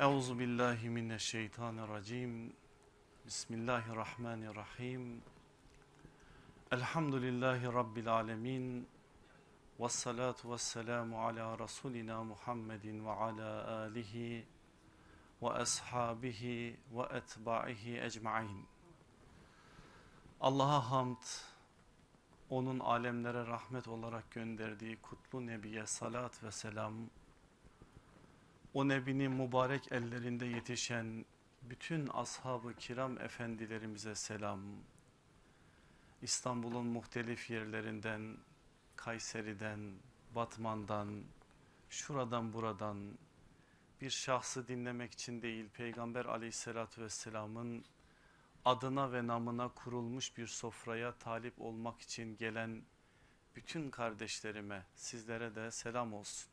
Euzu billahi mineşşeytanirracim. Bismillahirrahmanirrahim. Elhamdülillahi rabbil alamin. Ves salatu vesselamu ala rasulina Muhammedin ve ala alihi ve ashabihi ve etba'ihi ecmaîn. Allah'a hamd, onun alemlere rahmet olarak gönderdiği kutlu nebiye salat ve selam, o nebinin mübarek ellerinde yetişen bütün ashab-ı kiram efendilerimize selam. İstanbul'un muhtelif yerlerinden, Kayseri'den, Batman'dan, şuradan buradan bir şahsı dinlemek için değil Peygamber aleyhissalatü vesselamın adına ve namına kurulmuş bir sofraya talip olmak için gelen bütün kardeşlerime sizlere de selam olsun.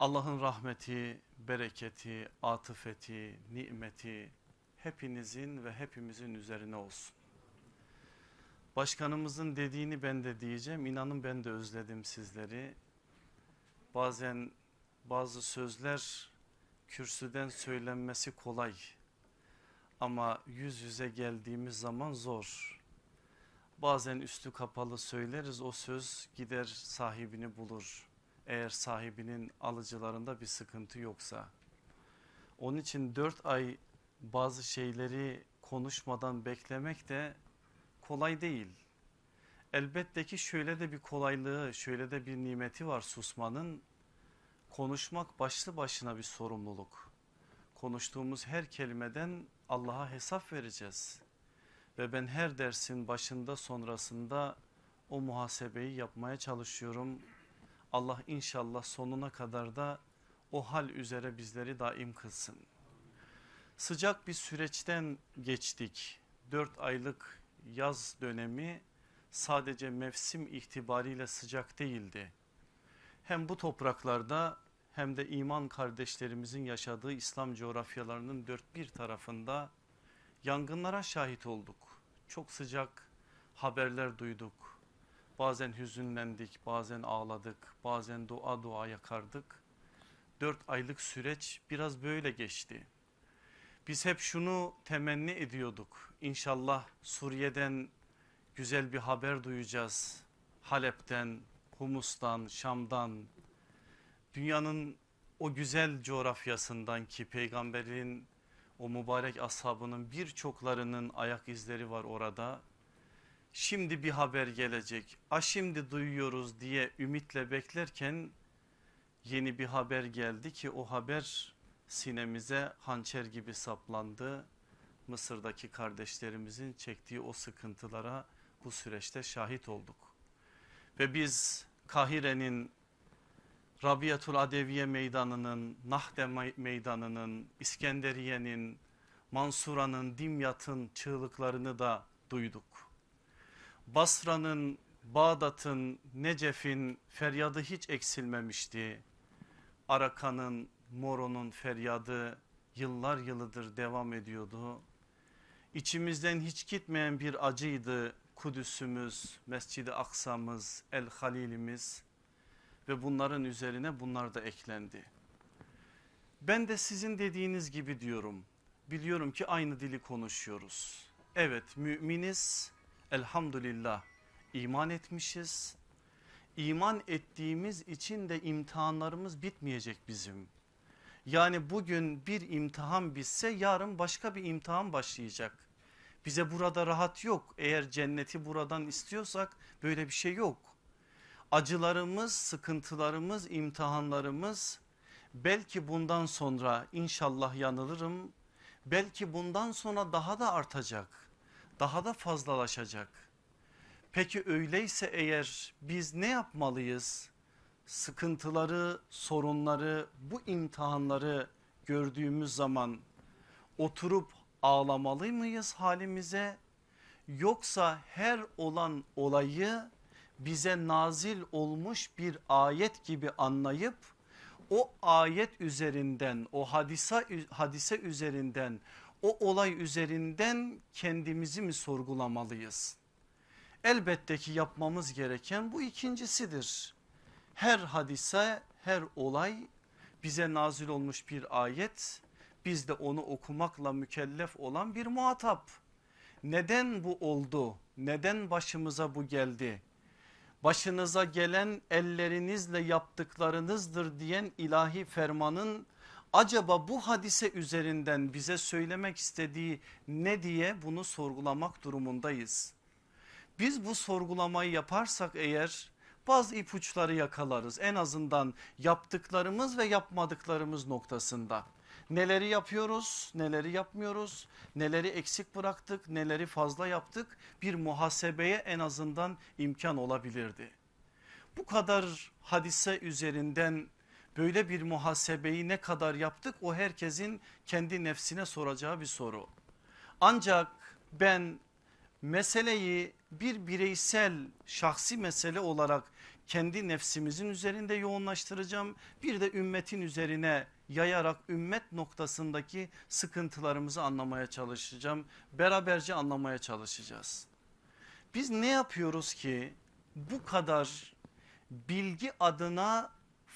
Allah'ın rahmeti, bereketi, atıfeti, nimeti hepinizin ve hepimizin üzerine olsun. Başkanımızın dediğini ben de diyeceğim. İnanın ben de özledim sizleri. Bazen bazı sözler kürsüden söylenmesi kolay. Ama yüz yüze geldiğimiz zaman zor. Bazen üstü kapalı söyleriz o söz gider sahibini bulur eğer sahibinin alıcılarında bir sıkıntı yoksa. Onun için dört ay bazı şeyleri konuşmadan beklemek de kolay değil. Elbette ki şöyle de bir kolaylığı, şöyle de bir nimeti var susmanın. Konuşmak başlı başına bir sorumluluk. Konuştuğumuz her kelimeden Allah'a hesap vereceğiz. Ve ben her dersin başında sonrasında o muhasebeyi yapmaya çalışıyorum Allah inşallah sonuna kadar da o hal üzere bizleri daim kılsın. Sıcak bir süreçten geçtik. 4 aylık yaz dönemi sadece mevsim itibariyle sıcak değildi. Hem bu topraklarda hem de iman kardeşlerimizin yaşadığı İslam coğrafyalarının dört bir tarafında yangınlara şahit olduk. Çok sıcak haberler duyduk Bazen hüzünlendik, bazen ağladık, bazen dua dua yakardık. Dört aylık süreç biraz böyle geçti. Biz hep şunu temenni ediyorduk. İnşallah Suriye'den güzel bir haber duyacağız. Halep'ten, Humus'tan, Şam'dan, dünyanın o güzel coğrafyasından ki peygamberin o mübarek ashabının birçoklarının ayak izleri var orada şimdi bir haber gelecek a şimdi duyuyoruz diye ümitle beklerken yeni bir haber geldi ki o haber sinemize hançer gibi saplandı. Mısır'daki kardeşlerimizin çektiği o sıkıntılara bu süreçte şahit olduk. Ve biz Kahire'nin Rabiatul Adeviye meydanının, Nahde meydanının, İskenderiye'nin, Mansura'nın, Dimyat'ın çığlıklarını da duyduk. Basra'nın, Bağdat'ın, Necef'in feryadı hiç eksilmemişti. Arakan'ın, Moro'nun feryadı yıllar yılıdır devam ediyordu. İçimizden hiç gitmeyen bir acıydı Kudüs'ümüz, Mescid-i Aksa'mız, El Halil'imiz ve bunların üzerine bunlar da eklendi. Ben de sizin dediğiniz gibi diyorum. Biliyorum ki aynı dili konuşuyoruz. Evet müminiz elhamdülillah iman etmişiz. İman ettiğimiz için de imtihanlarımız bitmeyecek bizim. Yani bugün bir imtihan bitse yarın başka bir imtihan başlayacak. Bize burada rahat yok. Eğer cenneti buradan istiyorsak böyle bir şey yok. Acılarımız, sıkıntılarımız, imtihanlarımız belki bundan sonra inşallah yanılırım. Belki bundan sonra daha da artacak daha da fazlalaşacak. Peki öyleyse eğer biz ne yapmalıyız? Sıkıntıları, sorunları, bu imtihanları gördüğümüz zaman oturup ağlamalı mıyız halimize? Yoksa her olan olayı bize nazil olmuş bir ayet gibi anlayıp o ayet üzerinden o hadise, hadise üzerinden o olay üzerinden kendimizi mi sorgulamalıyız? Elbette ki yapmamız gereken bu ikincisidir. Her hadise her olay bize nazil olmuş bir ayet biz de onu okumakla mükellef olan bir muhatap. Neden bu oldu? Neden başımıza bu geldi? Başınıza gelen ellerinizle yaptıklarınızdır diyen ilahi fermanın acaba bu hadise üzerinden bize söylemek istediği ne diye bunu sorgulamak durumundayız. Biz bu sorgulamayı yaparsak eğer bazı ipuçları yakalarız en azından yaptıklarımız ve yapmadıklarımız noktasında. Neleri yapıyoruz, neleri yapmıyoruz, neleri eksik bıraktık, neleri fazla yaptık bir muhasebeye en azından imkan olabilirdi. Bu kadar hadise üzerinden böyle bir muhasebeyi ne kadar yaptık o herkesin kendi nefsine soracağı bir soru. Ancak ben meseleyi bir bireysel şahsi mesele olarak kendi nefsimizin üzerinde yoğunlaştıracağım. Bir de ümmetin üzerine yayarak ümmet noktasındaki sıkıntılarımızı anlamaya çalışacağım. Beraberce anlamaya çalışacağız. Biz ne yapıyoruz ki bu kadar bilgi adına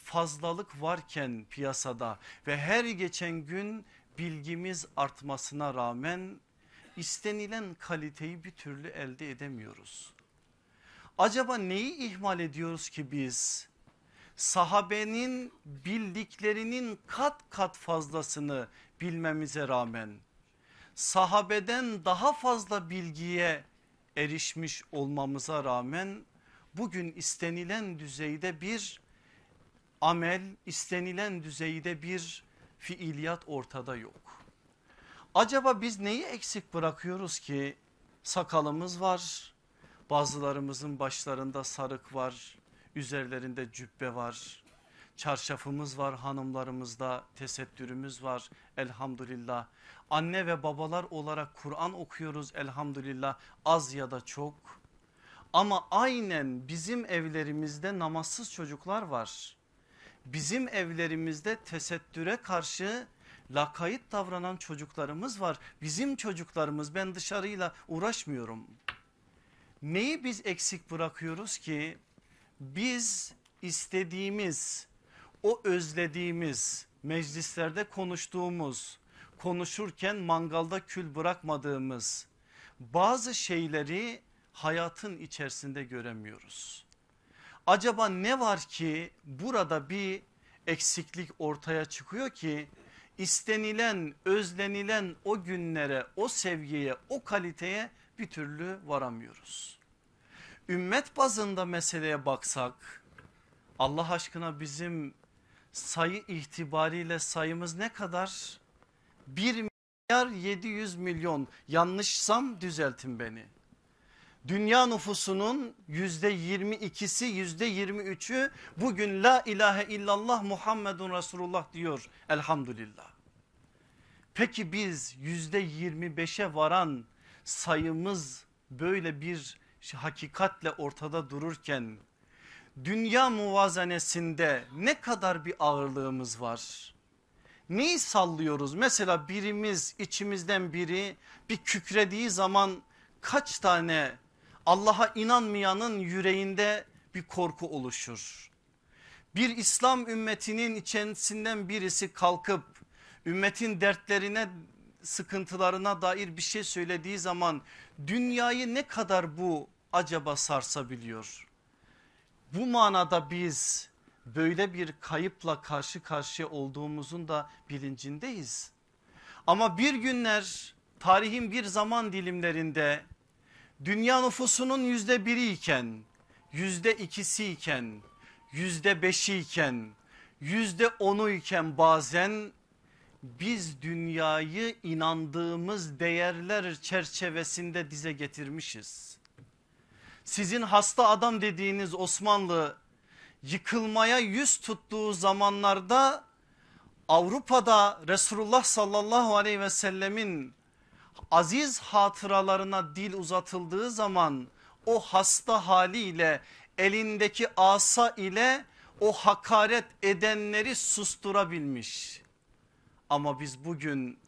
fazlalık varken piyasada ve her geçen gün bilgimiz artmasına rağmen istenilen kaliteyi bir türlü elde edemiyoruz. Acaba neyi ihmal ediyoruz ki biz? Sahabenin bildiklerinin kat kat fazlasını bilmemize rağmen sahabeden daha fazla bilgiye erişmiş olmamıza rağmen bugün istenilen düzeyde bir amel istenilen düzeyde bir fiiliyat ortada yok. Acaba biz neyi eksik bırakıyoruz ki sakalımız var bazılarımızın başlarında sarık var üzerlerinde cübbe var çarşafımız var hanımlarımızda tesettürümüz var elhamdülillah. Anne ve babalar olarak Kur'an okuyoruz elhamdülillah az ya da çok. Ama aynen bizim evlerimizde namazsız çocuklar var. Bizim evlerimizde tesettüre karşı lakayt davranan çocuklarımız var. Bizim çocuklarımız ben dışarıyla uğraşmıyorum. Neyi biz eksik bırakıyoruz ki biz istediğimiz o özlediğimiz meclislerde konuştuğumuz konuşurken mangalda kül bırakmadığımız bazı şeyleri hayatın içerisinde göremiyoruz. Acaba ne var ki burada bir eksiklik ortaya çıkıyor ki istenilen özlenilen o günlere o sevgiye o kaliteye bir türlü varamıyoruz. Ümmet bazında meseleye baksak Allah aşkına bizim sayı itibariyle sayımız ne kadar? 1 milyar 700 milyon yanlışsam düzeltin beni. Dünya nüfusunun yüzde 22'si yüzde 23'ü bugün la ilahe illallah Muhammedun Resulullah diyor elhamdülillah. Peki biz yüzde 25'e varan sayımız böyle bir hakikatle ortada dururken dünya muvazenesinde ne kadar bir ağırlığımız var? Neyi sallıyoruz? Mesela birimiz içimizden biri bir kükrediği zaman kaç tane Allah'a inanmayanın yüreğinde bir korku oluşur. Bir İslam ümmetinin içerisinden birisi kalkıp ümmetin dertlerine sıkıntılarına dair bir şey söylediği zaman dünyayı ne kadar bu acaba sarsabiliyor? Bu manada biz böyle bir kayıpla karşı karşıya olduğumuzun da bilincindeyiz. Ama bir günler tarihin bir zaman dilimlerinde dünya nüfusunun yüzde biri iken yüzde ikisi iken yüzde beşi iken yüzde onu iken bazen biz dünyayı inandığımız değerler çerçevesinde dize getirmişiz. Sizin hasta adam dediğiniz Osmanlı yıkılmaya yüz tuttuğu zamanlarda Avrupa'da Resulullah sallallahu aleyhi ve sellemin aziz hatıralarına dil uzatıldığı zaman o hasta haliyle elindeki asa ile o hakaret edenleri susturabilmiş. Ama biz bugün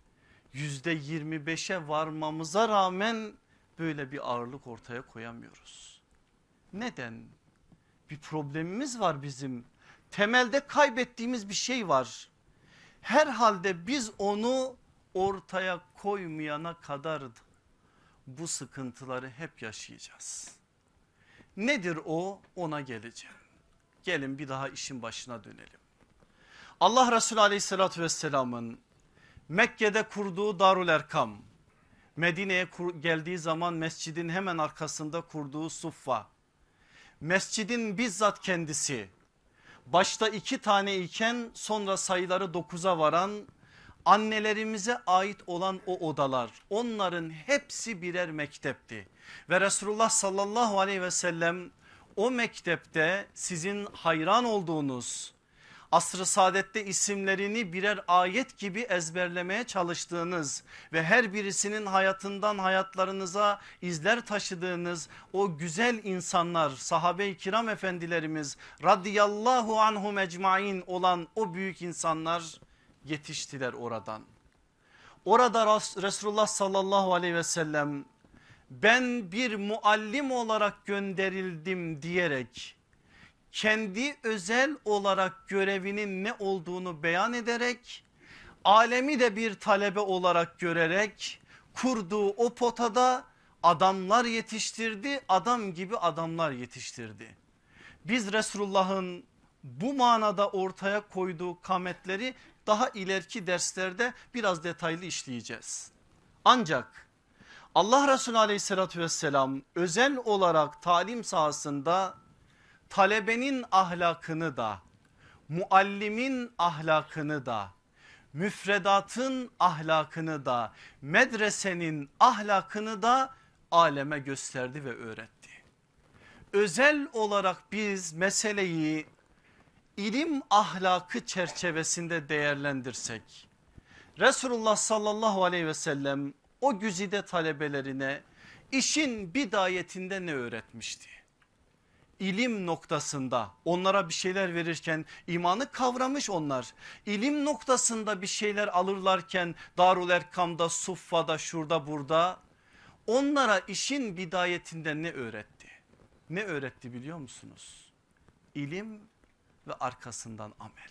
yüzde 25'e varmamıza rağmen böyle bir ağırlık ortaya koyamıyoruz. Neden? Bir problemimiz var bizim. Temelde kaybettiğimiz bir şey var. Herhalde biz onu ortaya koymayana kadar bu sıkıntıları hep yaşayacağız. Nedir o ona geleceğim. Gelin bir daha işin başına dönelim. Allah Resulü aleyhissalatü vesselamın Mekke'de kurduğu Darul Erkam, Medine'ye geldiği zaman mescidin hemen arkasında kurduğu Suffa, mescidin bizzat kendisi başta iki tane iken sonra sayıları dokuza varan annelerimize ait olan o odalar onların hepsi birer mektepti. Ve Resulullah sallallahu aleyhi ve sellem o mektepte sizin hayran olduğunuz asr-ı saadette isimlerini birer ayet gibi ezberlemeye çalıştığınız ve her birisinin hayatından hayatlarınıza izler taşıdığınız o güzel insanlar sahabe-i kiram efendilerimiz radıyallahu anhum ecmain olan o büyük insanlar yetiştiler oradan. Orada Resulullah sallallahu aleyhi ve sellem ben bir muallim olarak gönderildim diyerek kendi özel olarak görevinin ne olduğunu beyan ederek alemi de bir talebe olarak görerek kurduğu o potada adamlar yetiştirdi adam gibi adamlar yetiştirdi. Biz Resulullah'ın bu manada ortaya koyduğu kametleri daha ileriki derslerde biraz detaylı işleyeceğiz. Ancak Allah Resulü aleyhissalatü vesselam özel olarak talim sahasında talebenin ahlakını da muallimin ahlakını da müfredatın ahlakını da medresenin ahlakını da aleme gösterdi ve öğretti. Özel olarak biz meseleyi ilim ahlakı çerçevesinde değerlendirsek Resulullah sallallahu aleyhi ve sellem o güzide talebelerine işin bidayetinde ne öğretmişti? İlim noktasında onlara bir şeyler verirken imanı kavramış onlar. İlim noktasında bir şeyler alırlarken Darul Erkam'da, Suffa'da, şurada burada onlara işin bidayetinde ne öğretti? Ne öğretti biliyor musunuz? İlim ve arkasından amel.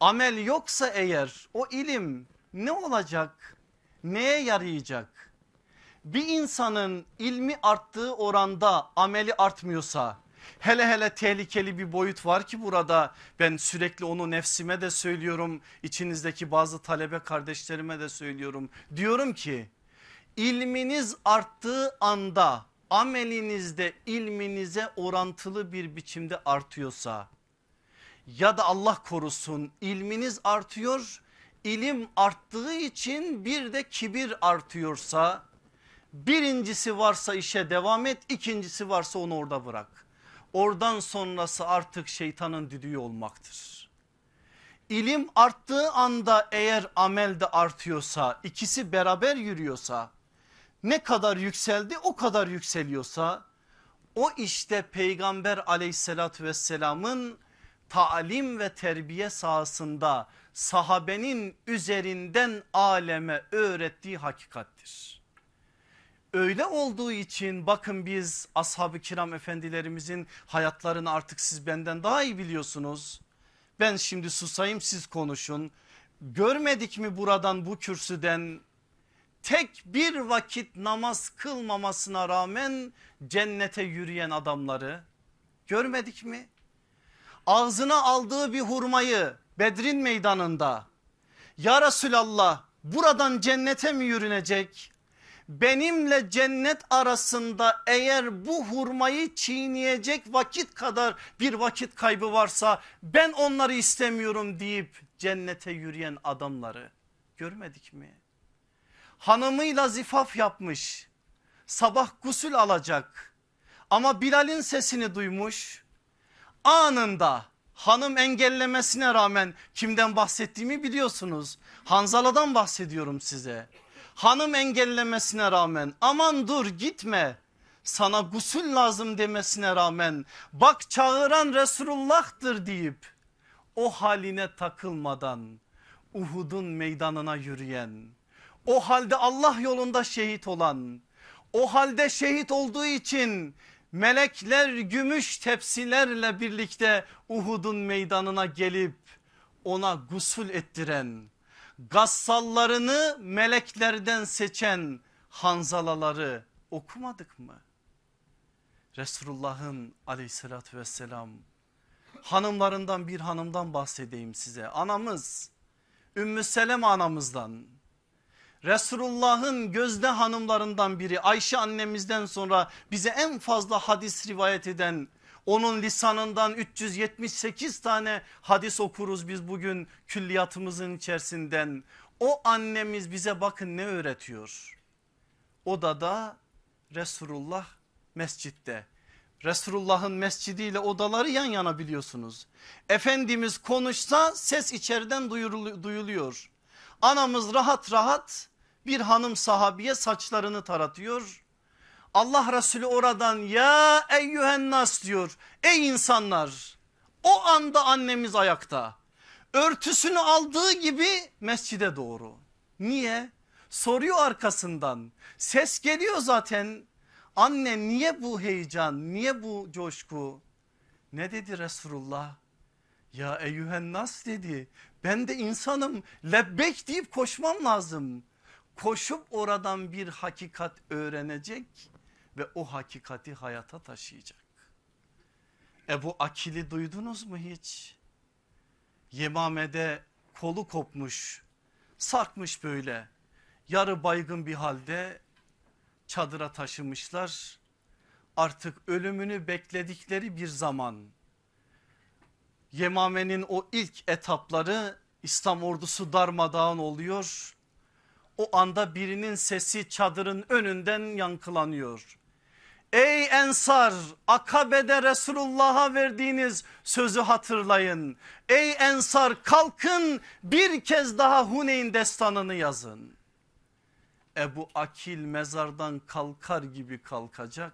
Amel yoksa eğer o ilim ne olacak? Neye yarayacak? Bir insanın ilmi arttığı oranda ameli artmıyorsa hele hele tehlikeli bir boyut var ki burada ben sürekli onu nefsime de söylüyorum içinizdeki bazı talebe kardeşlerime de söylüyorum diyorum ki ilminiz arttığı anda amelinizde ilminize orantılı bir biçimde artıyorsa ya da Allah korusun ilminiz artıyor ilim arttığı için bir de kibir artıyorsa birincisi varsa işe devam et ikincisi varsa onu orada bırak. Oradan sonrası artık şeytanın düdüğü olmaktır. İlim arttığı anda eğer amel de artıyorsa ikisi beraber yürüyorsa ne kadar yükseldi o kadar yükseliyorsa o işte peygamber aleyhissalatü vesselamın talim ve terbiye sahasında sahabenin üzerinden aleme öğrettiği hakikattir. Öyle olduğu için bakın biz ashab-ı kiram efendilerimizin hayatlarını artık siz benden daha iyi biliyorsunuz. Ben şimdi susayım siz konuşun. Görmedik mi buradan bu kürsüden tek bir vakit namaz kılmamasına rağmen cennete yürüyen adamları görmedik mi? Ağzına aldığı bir hurmayı Bedrin meydanında ya Resulallah buradan cennete mi yürünecek? Benimle cennet arasında eğer bu hurmayı çiğneyecek vakit kadar bir vakit kaybı varsa ben onları istemiyorum deyip cennete yürüyen adamları görmedik mi? Hanımıyla zifaf yapmış sabah gusül alacak ama Bilal'in sesini duymuş anında hanım engellemesine rağmen kimden bahsettiğimi biliyorsunuz. Hanzala'dan bahsediyorum size. Hanım engellemesine rağmen aman dur gitme sana gusül lazım demesine rağmen bak çağıran Resulullah'tır deyip o haline takılmadan Uhud'un meydanına yürüyen o halde Allah yolunda şehit olan o halde şehit olduğu için melekler gümüş tepsilerle birlikte Uhud'un meydanına gelip ona gusül ettiren, gassallarını meleklerden seçen hanzalaları okumadık mı? Resulullah'ın aleyhissalatü vesselam hanımlarından bir hanımdan bahsedeyim size. Anamız Ümmü Seleme anamızdan Resulullah'ın gözde hanımlarından biri Ayşe annemizden sonra bize en fazla hadis rivayet eden onun lisanından 378 tane hadis okuruz biz bugün külliyatımızın içerisinden. O annemiz bize bakın ne öğretiyor. Odada Resulullah mescitte. Resulullah'ın mescidiyle odaları yan yana biliyorsunuz. Efendimiz konuşsa ses içeriden duyuluyor. Anamız rahat rahat bir hanım sahabiye saçlarını taratıyor. Allah Resulü oradan ya eyyühen nas diyor. Ey insanlar o anda annemiz ayakta. Örtüsünü aldığı gibi mescide doğru. Niye? Soruyor arkasından. Ses geliyor zaten. Anne niye bu heyecan? Niye bu coşku? Ne dedi Resulullah? Ya eyyühen nas dedi. Ben de insanım lebbek deyip koşmam lazım. Koşup oradan bir hakikat öğrenecek ve o hakikati hayata taşıyacak. Ebu Akil'i duydunuz mu hiç? Yemame'de kolu kopmuş, sarkmış böyle. Yarı baygın bir halde çadıra taşımışlar. Artık ölümünü bekledikleri bir zaman. Yemame'nin o ilk etapları İslam ordusu darmadağın oluyor. O anda birinin sesi çadırın önünden yankılanıyor. Ey ensar akabede Resulullah'a verdiğiniz sözü hatırlayın. Ey ensar kalkın bir kez daha Huneyn destanını yazın. Ebu Akil mezardan kalkar gibi kalkacak.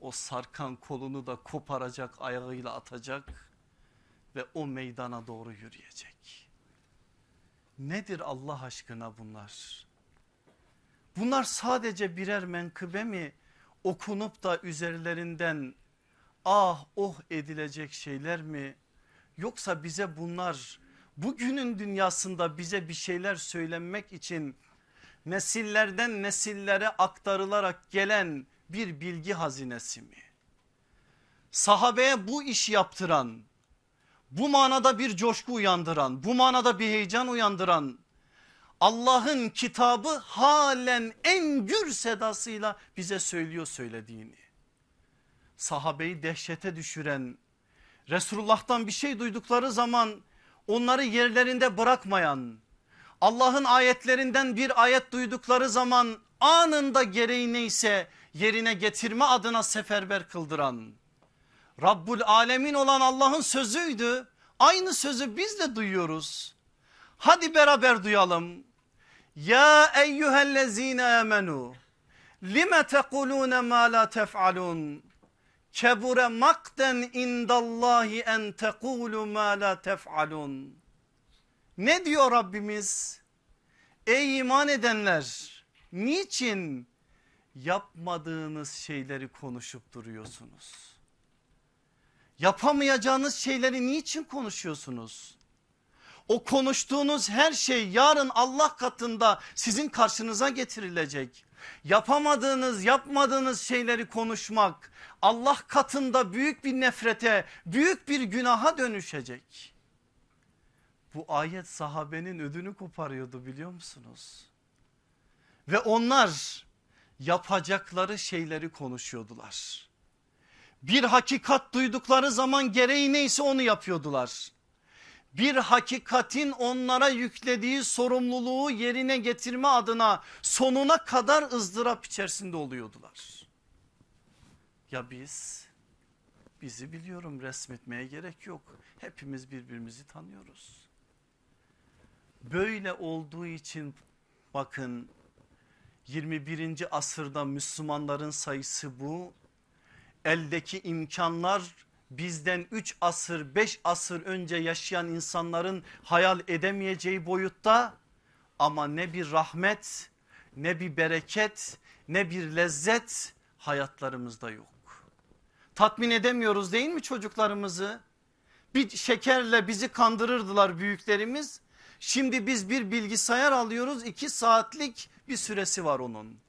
O sarkan kolunu da koparacak ayağıyla atacak ve o meydana doğru yürüyecek. Nedir Allah aşkına bunlar? Bunlar sadece birer menkıbe mi okunup da üzerlerinden ah oh edilecek şeyler mi? Yoksa bize bunlar bugünün dünyasında bize bir şeyler söylenmek için nesillerden nesillere aktarılarak gelen bir bilgi hazinesi mi? Sahabeye bu iş yaptıran, bu manada bir coşku uyandıran, bu manada bir heyecan uyandıran Allah'ın kitabı halen en gür sedasıyla bize söylüyor söylediğini. Sahabeyi dehşete düşüren Resulullah'tan bir şey duydukları zaman onları yerlerinde bırakmayan Allah'ın ayetlerinden bir ayet duydukları zaman anında gereği neyse yerine getirme adına seferber kıldıran Rabbul alemin olan Allah'ın sözüydü. Aynı sözü biz de duyuyoruz. Hadi beraber duyalım. Ya eyyühellezine amenu lime tekulune ma la tef'alun kebure makten indallahi en tekulu ma la tef'alun. Ne diyor Rabbimiz? Ey iman edenler niçin yapmadığınız şeyleri konuşup duruyorsunuz? Yapamayacağınız şeyleri niçin konuşuyorsunuz? O konuştuğunuz her şey yarın Allah katında sizin karşınıza getirilecek. Yapamadığınız yapmadığınız şeyleri konuşmak Allah katında büyük bir nefrete büyük bir günaha dönüşecek. Bu ayet sahabenin ödünü koparıyordu biliyor musunuz? Ve onlar yapacakları şeyleri konuşuyordular. Bir hakikat duydukları zaman gereği neyse onu yapıyordular bir hakikatin onlara yüklediği sorumluluğu yerine getirme adına sonuna kadar ızdırap içerisinde oluyordular. Ya biz bizi biliyorum resmetmeye gerek yok. Hepimiz birbirimizi tanıyoruz. Böyle olduğu için bakın 21. asırda Müslümanların sayısı bu. Eldeki imkanlar bizden 3 asır 5 asır önce yaşayan insanların hayal edemeyeceği boyutta ama ne bir rahmet ne bir bereket ne bir lezzet hayatlarımızda yok. Tatmin edemiyoruz değil mi çocuklarımızı? Bir şekerle bizi kandırırdılar büyüklerimiz. Şimdi biz bir bilgisayar alıyoruz iki saatlik bir süresi var onun.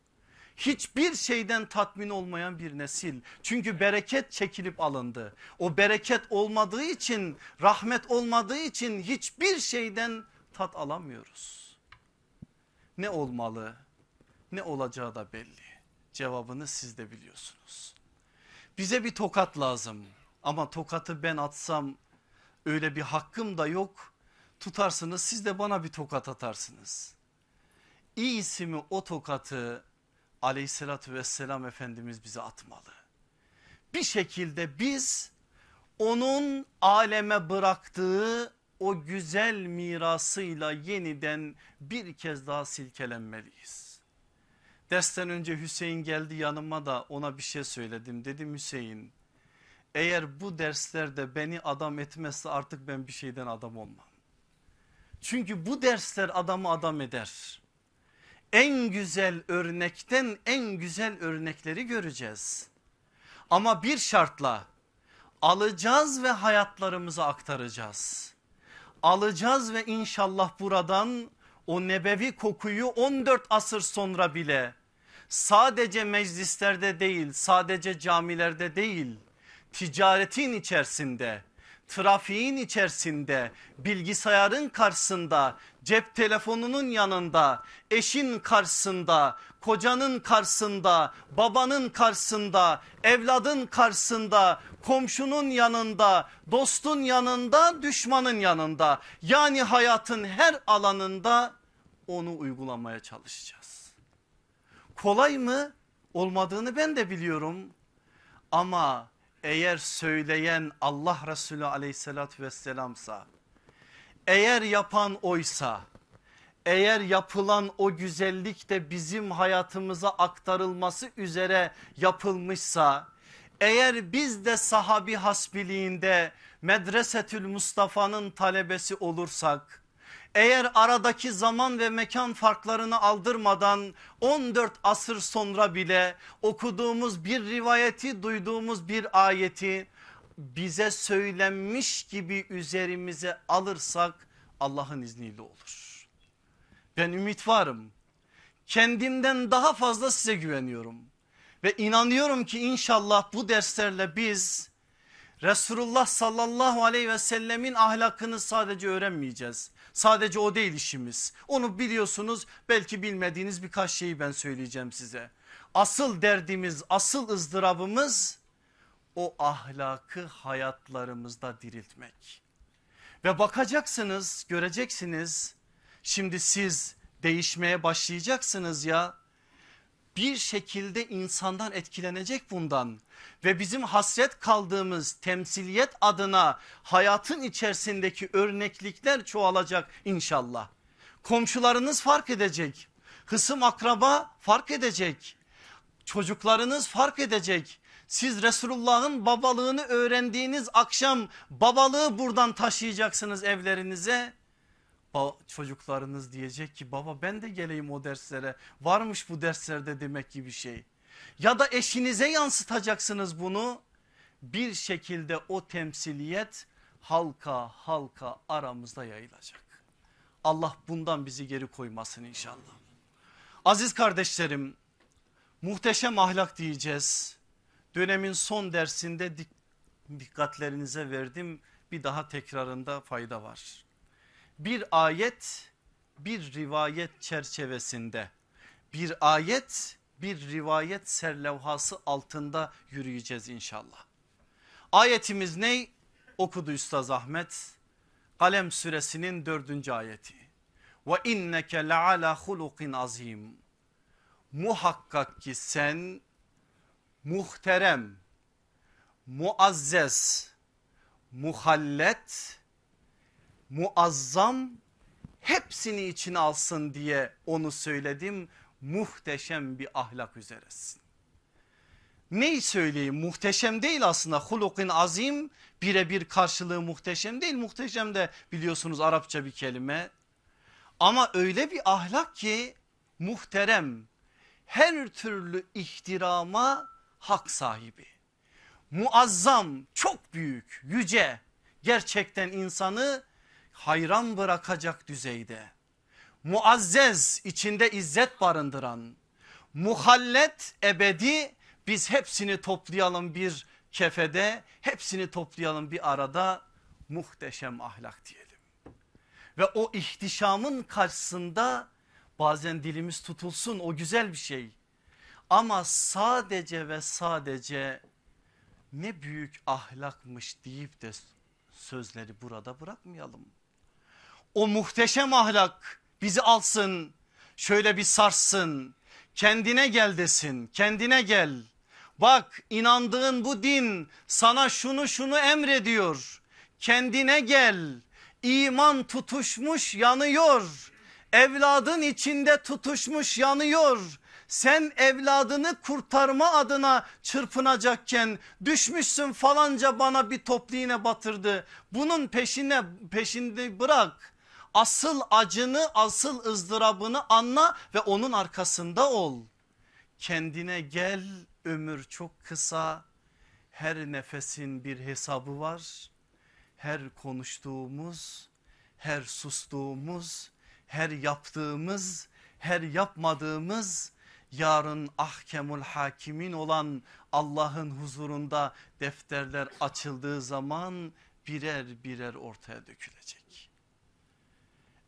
Hiçbir şeyden tatmin olmayan bir nesil. Çünkü bereket çekilip alındı. O bereket olmadığı için rahmet olmadığı için hiçbir şeyden tat alamıyoruz. Ne olmalı ne olacağı da belli. Cevabını siz de biliyorsunuz. Bize bir tokat lazım ama tokatı ben atsam öyle bir hakkım da yok. Tutarsınız siz de bana bir tokat atarsınız. İyisi mi o tokatı aleyhissalatü vesselam Efendimiz bize atmalı. Bir şekilde biz onun aleme bıraktığı o güzel mirasıyla yeniden bir kez daha silkelenmeliyiz. Dersten önce Hüseyin geldi yanıma da ona bir şey söyledim. Dedim Hüseyin eğer bu derslerde beni adam etmezse artık ben bir şeyden adam olmam. Çünkü bu dersler adamı adam eder. En güzel örnekten en güzel örnekleri göreceğiz. Ama bir şartla alacağız ve hayatlarımıza aktaracağız. Alacağız ve inşallah buradan o nebevi kokuyu 14 asır sonra bile sadece meclislerde değil sadece camilerde değil ticaretin içerisinde trafiğin içerisinde bilgisayarın karşısında cep telefonunun yanında eşin karşısında kocanın karşısında babanın karşısında evladın karşısında komşunun yanında dostun yanında düşmanın yanında yani hayatın her alanında onu uygulamaya çalışacağız. Kolay mı? Olmadığını ben de biliyorum ama eğer söyleyen Allah Resulü aleyhissalatü vesselamsa eğer yapan oysa eğer yapılan o güzellik de bizim hayatımıza aktarılması üzere yapılmışsa eğer biz de sahabi hasbiliğinde medresetül Mustafa'nın talebesi olursak eğer aradaki zaman ve mekan farklarını aldırmadan 14 asır sonra bile okuduğumuz bir rivayeti duyduğumuz bir ayeti bize söylenmiş gibi üzerimize alırsak Allah'ın izniyle olur. Ben ümit varım. Kendimden daha fazla size güveniyorum. Ve inanıyorum ki inşallah bu derslerle biz Resulullah sallallahu aleyhi ve sellemin ahlakını sadece öğrenmeyeceğiz. Sadece o değil işimiz. Onu biliyorsunuz belki bilmediğiniz birkaç şeyi ben söyleyeceğim size. Asıl derdimiz asıl ızdırabımız o ahlakı hayatlarımızda diriltmek. Ve bakacaksınız göreceksiniz şimdi siz değişmeye başlayacaksınız ya bir şekilde insandan etkilenecek bundan ve bizim hasret kaldığımız temsiliyet adına hayatın içerisindeki örneklikler çoğalacak inşallah. Komşularınız fark edecek, hısım akraba fark edecek, çocuklarınız fark edecek. Siz Resulullah'ın babalığını öğrendiğiniz akşam babalığı buradan taşıyacaksınız evlerinize çocuklarınız diyecek ki baba ben de geleyim o derslere varmış bu derslerde demek gibi şey. Ya da eşinize yansıtacaksınız bunu bir şekilde o temsiliyet halka halka aramızda yayılacak. Allah bundan bizi geri koymasın inşallah. Aziz kardeşlerim muhteşem ahlak diyeceğiz. Dönemin son dersinde dikkatlerinize verdim bir daha tekrarında fayda var bir ayet bir rivayet çerçevesinde bir ayet bir rivayet serlevhası altında yürüyeceğiz inşallah. Ayetimiz ne? Okudu Üstaz Ahmet. Kalem suresinin dördüncü ayeti. Ve inneke leala hulukin azim. Muhakkak ki sen muhterem, muazzez, muhallet muazzam hepsini içine alsın diye onu söyledim. Muhteşem bir ahlak üzeresin. Neyi söyleyeyim muhteşem değil aslında hulukin azim birebir karşılığı muhteşem değil. Muhteşem de biliyorsunuz Arapça bir kelime. Ama öyle bir ahlak ki muhterem her türlü ihtirama hak sahibi. Muazzam çok büyük yüce gerçekten insanı hayran bırakacak düzeyde. Muazzez içinde izzet barındıran, muhallet ebedi biz hepsini toplayalım bir kefede, hepsini toplayalım bir arada muhteşem ahlak diyelim. Ve o ihtişamın karşısında bazen dilimiz tutulsun o güzel bir şey. Ama sadece ve sadece ne büyük ahlakmış deyip de sözleri burada bırakmayalım. O muhteşem ahlak bizi alsın şöyle bir sarsın kendine gel desin kendine gel. Bak inandığın bu din sana şunu şunu emrediyor kendine gel iman tutuşmuş yanıyor evladın içinde tutuşmuş yanıyor sen evladını kurtarma adına çırpınacakken düşmüşsün falanca bana bir toplu iğne batırdı. Bunun peşine peşinde bırak. Asıl acını asıl ızdırabını anla ve onun arkasında ol. Kendine gel ömür çok kısa. Her nefesin bir hesabı var. Her konuştuğumuz, her sustuğumuz, her yaptığımız, her yapmadığımız yarın ahkemul hakimin olan Allah'ın huzurunda defterler açıldığı zaman birer birer ortaya dökülecek.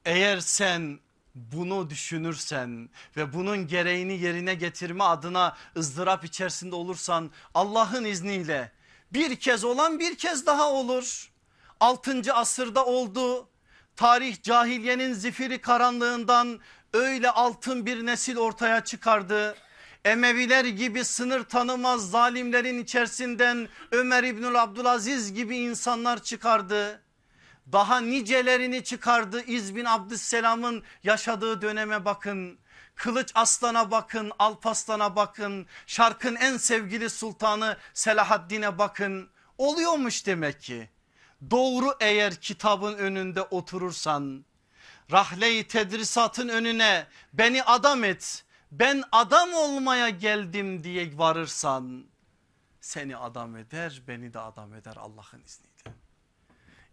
Eğer sen bunu düşünürsen ve bunun gereğini yerine getirme adına ızdırap içerisinde olursan Allah'ın izniyle bir kez olan bir kez daha olur. 6. asırda oldu. Tarih cahiliyenin zifiri karanlığından öyle altın bir nesil ortaya çıkardı. Emeviler gibi sınır tanımaz zalimlerin içerisinden Ömer İbnül Abdülaziz gibi insanlar çıkardı. Daha nicelerini çıkardı İz bin Abdüsselam'ın yaşadığı döneme bakın. Kılıç Aslan'a bakın, Alpaslan'a bakın, şarkın en sevgili sultanı Selahaddin'e bakın. Oluyormuş demek ki. Doğru eğer kitabın önünde oturursan rahle tedrisatın önüne beni adam et ben adam olmaya geldim diye varırsan seni adam eder beni de adam eder Allah'ın izniyle.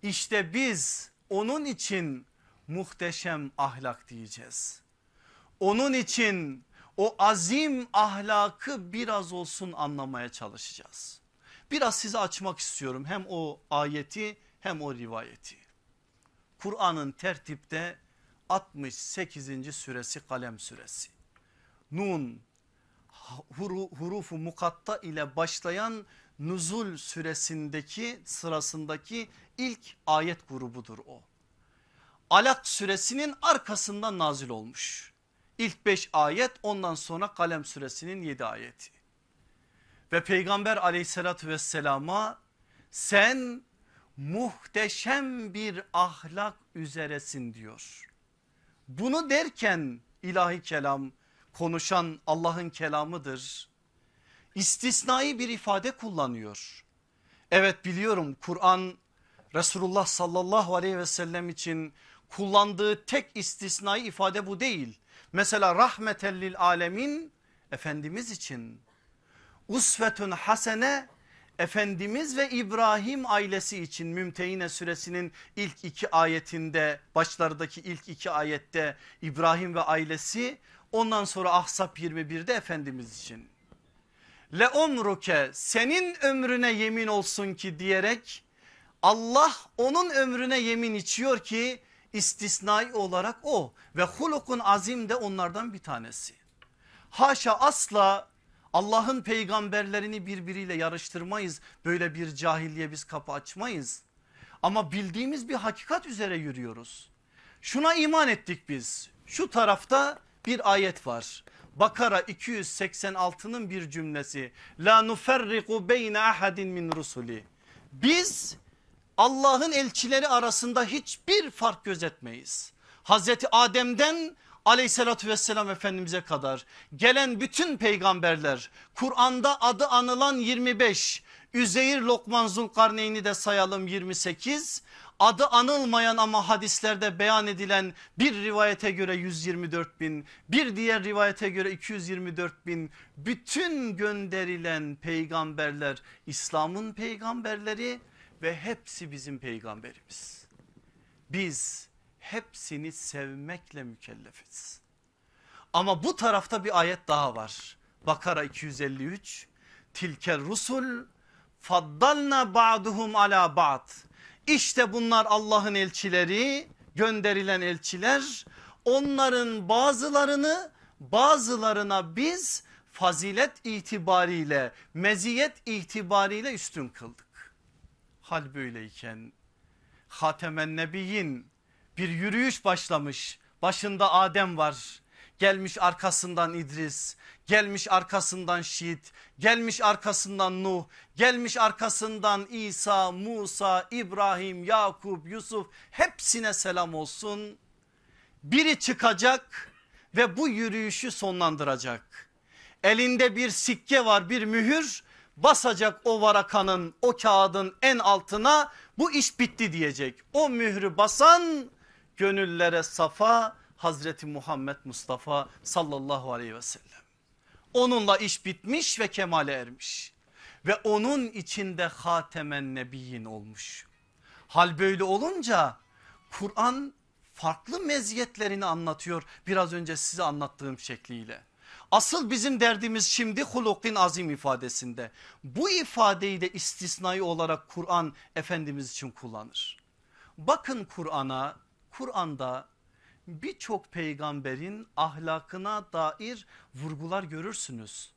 İşte biz onun için muhteşem ahlak diyeceğiz. Onun için o azim ahlakı biraz olsun anlamaya çalışacağız. Biraz size açmak istiyorum hem o ayeti hem o rivayeti. Kur'an'ın tertipte 68. süresi kalem süresi. Nun huru, hurufu mukatta ile başlayan nuzul süresindeki sırasındaki ilk ayet grubudur o. Alak suresinin arkasından nazil olmuş. İlk 5 ayet ondan sonra kalem suresinin 7 ayeti. Ve peygamber aleyhissalatü vesselama sen muhteşem bir ahlak üzeresin diyor. Bunu derken ilahi kelam konuşan Allah'ın kelamıdır. İstisnai bir ifade kullanıyor. Evet biliyorum Kur'an Resulullah sallallahu aleyhi ve sellem için kullandığı tek istisnai ifade bu değil. Mesela rahmetellil alemin Efendimiz için usvetun hasene Efendimiz ve İbrahim ailesi için Mümtehine suresinin ilk iki ayetinde başlardaki ilk iki ayette İbrahim ve ailesi ondan sonra Ahzab 21'de Efendimiz için. Le umruke senin ömrüne yemin olsun ki diyerek Allah onun ömrüne yemin içiyor ki istisnai olarak o ve hulukun azim de onlardan bir tanesi. Haşa asla Allah'ın peygamberlerini birbiriyle yarıştırmayız. Böyle bir cahilliğe biz kapı açmayız. Ama bildiğimiz bir hakikat üzere yürüyoruz. Şuna iman ettik biz. Şu tarafta bir ayet var. Bakara 286'nın bir cümlesi. La nuferriku beyne ahadin min rusuli. Biz Allah'ın elçileri arasında hiçbir fark gözetmeyiz. Hazreti Adem'den aleyhissalatü vesselam efendimize kadar gelen bütün peygamberler Kur'an'da adı anılan 25 Üzeyir Lokman Zulkarneyn'i de sayalım 28 adı anılmayan ama hadislerde beyan edilen bir rivayete göre 124 bin bir diğer rivayete göre 224 bin bütün gönderilen peygamberler İslam'ın peygamberleri ve hepsi bizim peygamberimiz. Biz hepsini sevmekle mükellefiz. Ama bu tarafta bir ayet daha var. Bakara 253. Tilker rusul faddalna ba'duhum ala ba'd. İşte bunlar Allah'ın elçileri, gönderilen elçiler. Onların bazılarını bazılarına biz fazilet itibariyle, meziyet itibariyle üstün kıldık. Hal böyleyken Hatemen Nebiyin bir yürüyüş başlamış. Başında Adem var. Gelmiş arkasından İdris, gelmiş arkasından Şit, gelmiş arkasından Nuh, gelmiş arkasından İsa, Musa, İbrahim, Yakup, Yusuf hepsine selam olsun. Biri çıkacak ve bu yürüyüşü sonlandıracak. Elinde bir sikke var bir mühür basacak o varakanın o kağıdın en altına bu iş bitti diyecek. O mührü basan gönüllere safa Hazreti Muhammed Mustafa sallallahu aleyhi ve sellem. Onunla iş bitmiş ve kemale ermiş ve onun içinde hatemen nebiyin olmuş. Hal böyle olunca Kur'an farklı meziyetlerini anlatıyor biraz önce size anlattığım şekliyle. Asıl bizim derdimiz şimdi hulukin azim ifadesinde. Bu ifadeyi de istisnai olarak Kur'an Efendimiz için kullanır. Bakın Kur'an'a, Kur'an'da birçok peygamberin ahlakına dair vurgular görürsünüz.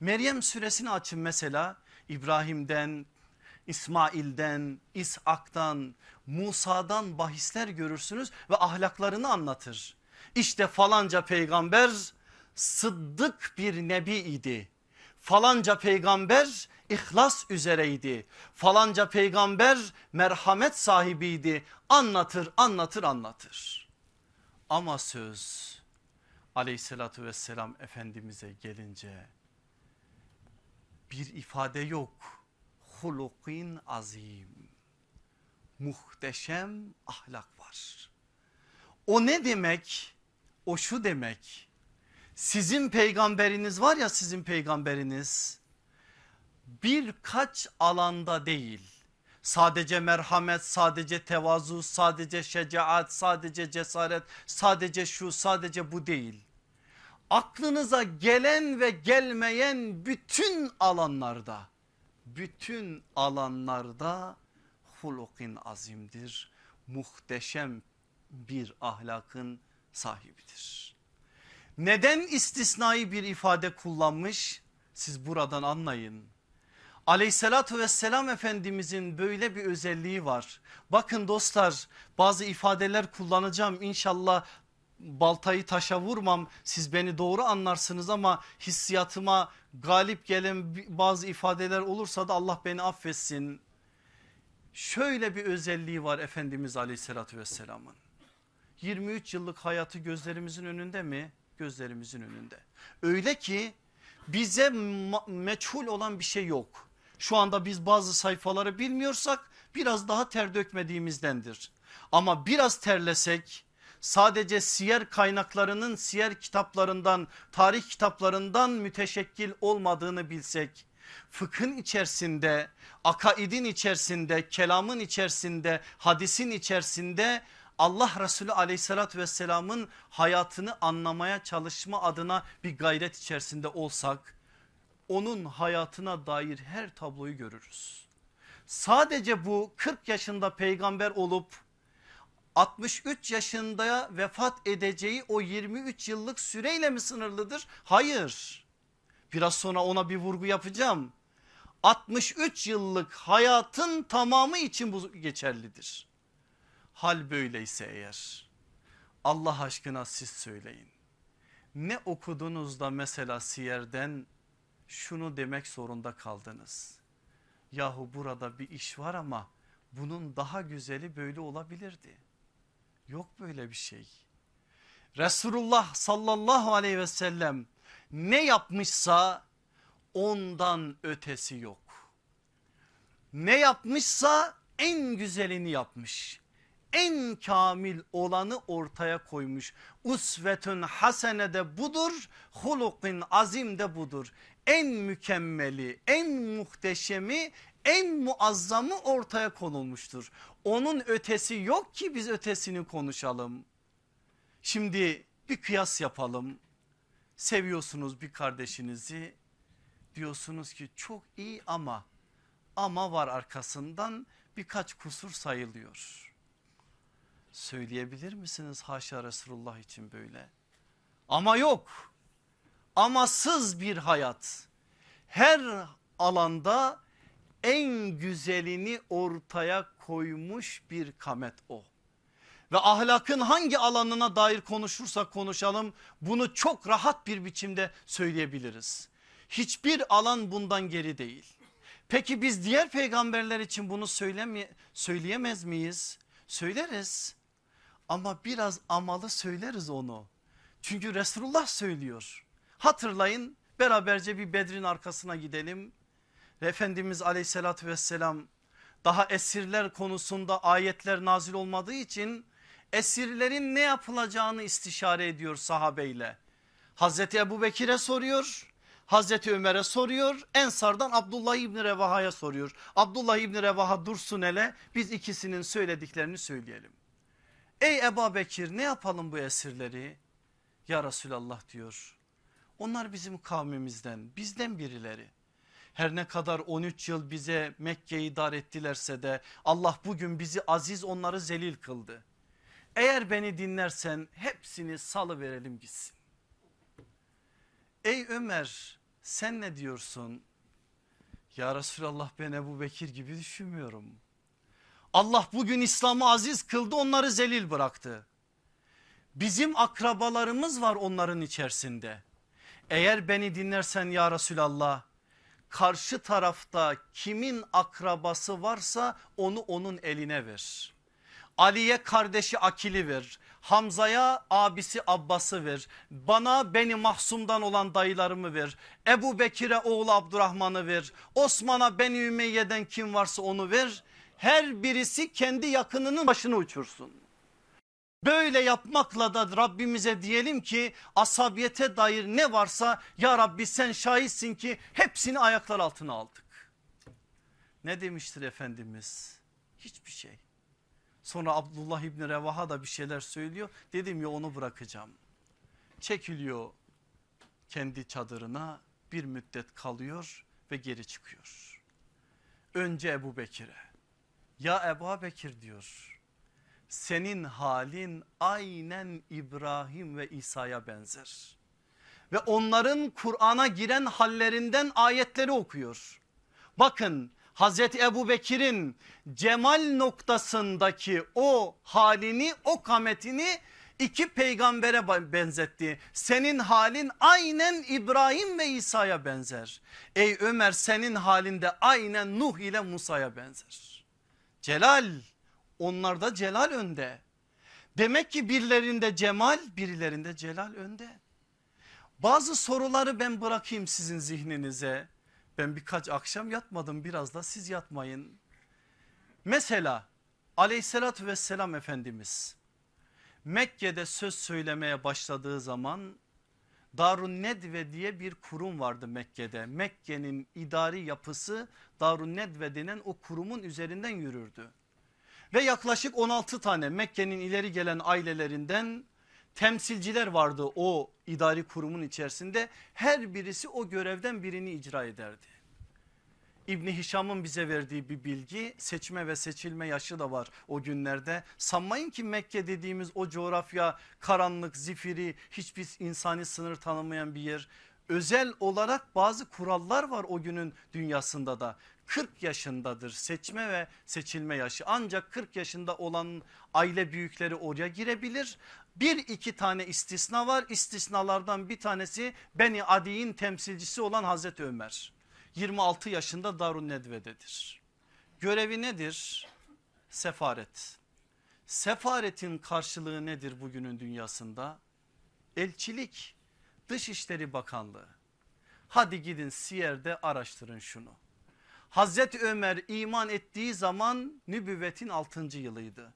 Meryem suresini açın mesela İbrahim'den, İsmail'den, İshak'tan, Musa'dan bahisler görürsünüz ve ahlaklarını anlatır. İşte falanca peygamber sıddık bir nebi idi. Falanca peygamber ihlas üzereydi. Falanca peygamber merhamet sahibiydi. Anlatır anlatır anlatır. Ama söz aleyhissalatü vesselam efendimize gelince bir ifade yok. Hulukin azim muhteşem ahlak var. O ne demek? O şu demek sizin peygamberiniz var ya sizin peygamberiniz birkaç alanda değil sadece merhamet sadece tevazu sadece şecaat sadece cesaret sadece şu sadece bu değil aklınıza gelen ve gelmeyen bütün alanlarda bütün alanlarda hulukin azimdir muhteşem bir ahlakın sahibidir. Neden istisnai bir ifade kullanmış? Siz buradan anlayın. Aleyhissalatü vesselam Efendimizin böyle bir özelliği var. Bakın dostlar bazı ifadeler kullanacağım inşallah baltayı taşa vurmam siz beni doğru anlarsınız ama hissiyatıma galip gelen bazı ifadeler olursa da Allah beni affetsin. Şöyle bir özelliği var Efendimiz aleyhissalatü vesselamın 23 yıllık hayatı gözlerimizin önünde mi? gözlerimizin önünde. Öyle ki bize meçhul olan bir şey yok. Şu anda biz bazı sayfaları bilmiyorsak biraz daha ter dökmediğimizdendir. Ama biraz terlesek sadece siyer kaynaklarının siyer kitaplarından tarih kitaplarından müteşekkil olmadığını bilsek fıkhın içerisinde akaidin içerisinde kelamın içerisinde hadisin içerisinde Allah Resulü aleyhissalatü vesselamın hayatını anlamaya çalışma adına bir gayret içerisinde olsak onun hayatına dair her tabloyu görürüz. Sadece bu 40 yaşında peygamber olup 63 yaşında vefat edeceği o 23 yıllık süreyle mi sınırlıdır? Hayır. Biraz sonra ona bir vurgu yapacağım. 63 yıllık hayatın tamamı için bu geçerlidir. Hal böyleyse eğer Allah aşkına siz söyleyin. Ne okudunuz da mesela siyerden şunu demek zorunda kaldınız. Yahu burada bir iş var ama bunun daha güzeli böyle olabilirdi. Yok böyle bir şey. Resulullah sallallahu aleyhi ve sellem ne yapmışsa ondan ötesi yok. Ne yapmışsa en güzelini yapmış en kamil olanı ortaya koymuş. Usvetün hasene de budur, hulukin azim de budur. En mükemmeli, en muhteşemi, en muazzamı ortaya konulmuştur. Onun ötesi yok ki biz ötesini konuşalım. Şimdi bir kıyas yapalım. Seviyorsunuz bir kardeşinizi diyorsunuz ki çok iyi ama ama var arkasından birkaç kusur sayılıyor. Söyleyebilir misiniz haşa Resulullah için böyle? Ama yok. Amasız bir hayat. Her alanda en güzelini ortaya koymuş bir kamet o. Ve ahlakın hangi alanına dair konuşursak konuşalım bunu çok rahat bir biçimde söyleyebiliriz. Hiçbir alan bundan geri değil. Peki biz diğer peygamberler için bunu söyleme, söyleyemez miyiz? Söyleriz ama biraz amalı söyleriz onu. Çünkü Resulullah söylüyor. Hatırlayın beraberce bir Bedir'in arkasına gidelim. Efendimiz aleyhissalatü vesselam daha esirler konusunda ayetler nazil olmadığı için esirlerin ne yapılacağını istişare ediyor sahabeyle. Hazreti Ebu Bekir'e soruyor. Hazreti Ömer'e soruyor. Ensardan Abdullah İbni Revaha'ya soruyor. Abdullah İbni Revaha dursun hele biz ikisinin söylediklerini söyleyelim. Ey Ebu Bekir ne yapalım bu esirleri? Ya Resulallah diyor. Onlar bizim kavmimizden bizden birileri. Her ne kadar 13 yıl bize Mekke'yi dar ettilerse de Allah bugün bizi aziz onları zelil kıldı. Eğer beni dinlersen hepsini salı verelim gitsin. Ey Ömer sen ne diyorsun? Ya Resulallah ben Ebu Bekir gibi düşünmüyorum. Allah bugün İslam'ı aziz kıldı onları zelil bıraktı. Bizim akrabalarımız var onların içerisinde. Eğer beni dinlersen ya Resulallah karşı tarafta kimin akrabası varsa onu onun eline ver. Ali'ye kardeşi Akil'i ver. Hamza'ya abisi Abbas'ı ver. Bana beni mahsumdan olan dayılarımı ver. Ebu Bekir'e oğlu Abdurrahman'ı ver. Osman'a beni Ümeyye'den kim varsa onu ver. Her birisi kendi yakınının başını uçursun. Böyle yapmakla da Rabbimize diyelim ki asabiyete dair ne varsa ya Rabbi sen şahitsin ki hepsini ayaklar altına aldık. Ne demiştir Efendimiz? Hiçbir şey. Sonra Abdullah İbni Revaha da bir şeyler söylüyor. Dedim ya onu bırakacağım. Çekiliyor kendi çadırına bir müddet kalıyor ve geri çıkıyor. Önce Ebu Bekir'e ya Ebu Bekir diyor senin halin aynen İbrahim ve İsa'ya benzer. Ve onların Kur'an'a giren hallerinden ayetleri okuyor. Bakın Hazreti Ebu Bekir'in cemal noktasındaki o halini o kametini iki peygambere benzetti. Senin halin aynen İbrahim ve İsa'ya benzer. Ey Ömer senin halinde aynen Nuh ile Musa'ya benzer. Celal onlarda celal önde. Demek ki birilerinde cemal birilerinde celal önde. Bazı soruları ben bırakayım sizin zihninize. Ben birkaç akşam yatmadım biraz da siz yatmayın. Mesela aleyhissalatü vesselam Efendimiz Mekke'de söz söylemeye başladığı zaman Darun Nedve diye bir kurum vardı Mekke'de. Mekke'nin idari yapısı Darun Nedve denen o kurumun üzerinden yürürdü. Ve yaklaşık 16 tane Mekke'nin ileri gelen ailelerinden temsilciler vardı o idari kurumun içerisinde. Her birisi o görevden birini icra ederdi. İbni Hişam'ın bize verdiği bir bilgi seçme ve seçilme yaşı da var o günlerde. Sanmayın ki Mekke dediğimiz o coğrafya karanlık zifiri hiçbir insani sınır tanımayan bir yer. Özel olarak bazı kurallar var o günün dünyasında da. 40 yaşındadır seçme ve seçilme yaşı ancak 40 yaşında olan aile büyükleri oraya girebilir. Bir iki tane istisna var istisnalardan bir tanesi Beni Adi'nin temsilcisi olan Hazreti Ömer. 26 yaşında Darun Nedve'dedir. Görevi nedir? Sefaret. Sefaretin karşılığı nedir bugünün dünyasında? Elçilik, Dışişleri Bakanlığı. Hadi gidin Siyer'de araştırın şunu. Hazreti Ömer iman ettiği zaman nübüvvetin 6. yılıydı.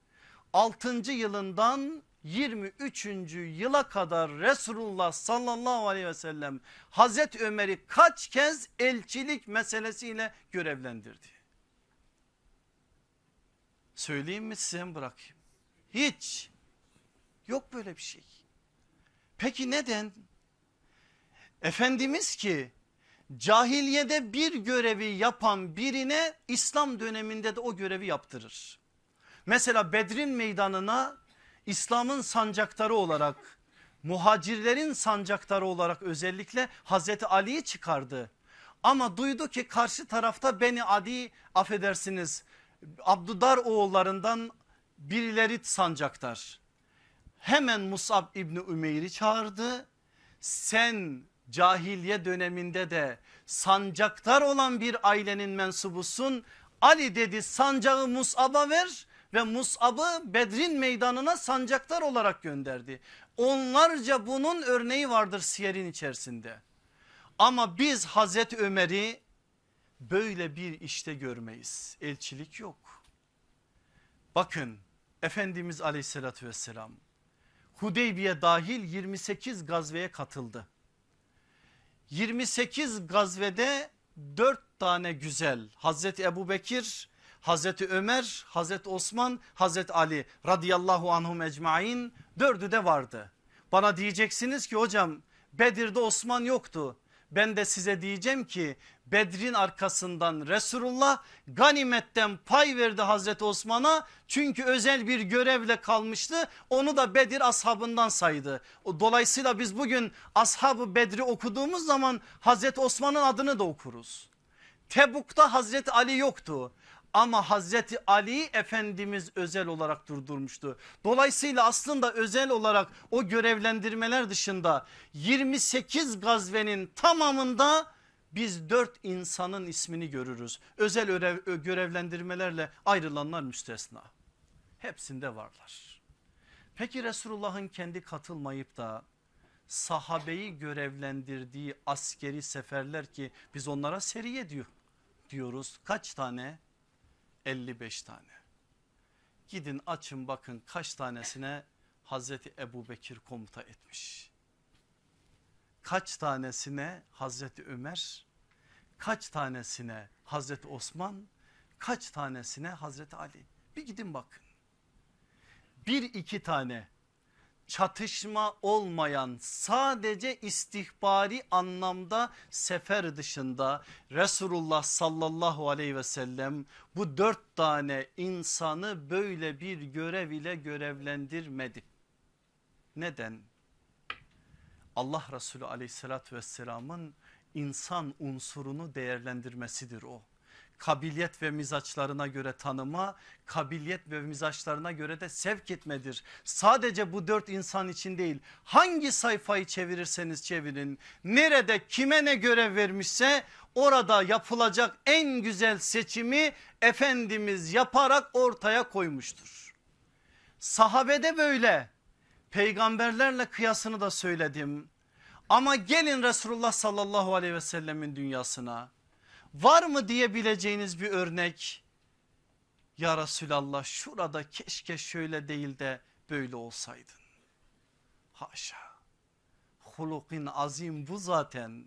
6. yılından 23. yıla kadar Resulullah sallallahu aleyhi ve sellem Hazreti Ömer'i kaç kez elçilik meselesiyle görevlendirdi. Söyleyeyim mi size bırakayım? Hiç. Yok böyle bir şey. Peki neden? Efendimiz ki cahiliyede bir görevi yapan birine İslam döneminde de o görevi yaptırır. Mesela Bedrin meydanına İslam'ın sancaktarı olarak muhacirlerin sancaktarı olarak özellikle Hazreti Ali'yi çıkardı. Ama duydu ki karşı tarafta Beni Adi affedersiniz Abdudar oğullarından birileri sancaktar. Hemen Musab İbni Ümeyr'i çağırdı. Sen cahiliye döneminde de sancaktar olan bir ailenin mensubusun. Ali dedi sancağı Musab'a ver ve Musab'ı Bedrin meydanına sancaktar olarak gönderdi. Onlarca bunun örneği vardır siyerin içerisinde. Ama biz Hazreti Ömer'i böyle bir işte görmeyiz. Elçilik yok. Bakın Efendimiz aleyhissalatü vesselam Hudeybiye dahil 28 gazveye katıldı. 28 gazvede 4 tane güzel Hazreti Ebu Bekir, Hazreti Ömer, Hazreti Osman, Hazreti Ali radıyallahu anhum ecmain dördü de vardı. Bana diyeceksiniz ki hocam Bedir'de Osman yoktu. Ben de size diyeceğim ki Bedrin arkasından Resulullah ganimetten pay verdi Hazreti Osman'a çünkü özel bir görevle kalmıştı onu da Bedir ashabından saydı. Dolayısıyla biz bugün ashabı Bedri okuduğumuz zaman Hazreti Osman'ın adını da okuruz. Tebuk'ta Hazreti Ali yoktu ama Hazreti Ali Efendimiz özel olarak durdurmuştu. Dolayısıyla aslında özel olarak o görevlendirmeler dışında 28 gazvenin tamamında biz dört insanın ismini görürüz. Özel görevlendirmelerle ayrılanlar müstesna. Hepsinde varlar. Peki Resulullah'ın kendi katılmayıp da sahabeyi görevlendirdiği askeri seferler ki biz onlara seriye diyor, diyoruz. Kaç tane? 55 tane. Gidin açın bakın kaç tanesine Hazreti Ebu Bekir komuta etmiş. Kaç tanesine Hazreti Ömer, kaç tanesine Hazreti Osman, kaç tanesine Hazreti Ali. Bir gidin bakın. Bir iki tane çatışma olmayan sadece istihbari anlamda sefer dışında Resulullah sallallahu aleyhi ve sellem bu dört tane insanı böyle bir görev ile görevlendirmedi. Neden? Allah Resulü aleyhissalatü vesselamın insan unsurunu değerlendirmesidir o kabiliyet ve mizaçlarına göre tanıma, kabiliyet ve mizaçlarına göre de sevk etmedir. Sadece bu dört insan için değil hangi sayfayı çevirirseniz çevirin nerede kime ne görev vermişse orada yapılacak en güzel seçimi Efendimiz yaparak ortaya koymuştur. Sahabede böyle peygamberlerle kıyasını da söyledim. Ama gelin Resulullah sallallahu aleyhi ve sellemin dünyasına Var mı diyebileceğiniz bir örnek? Ya Resulallah şurada keşke şöyle değil de böyle olsaydın. Haşa. Hulukin azim bu zaten.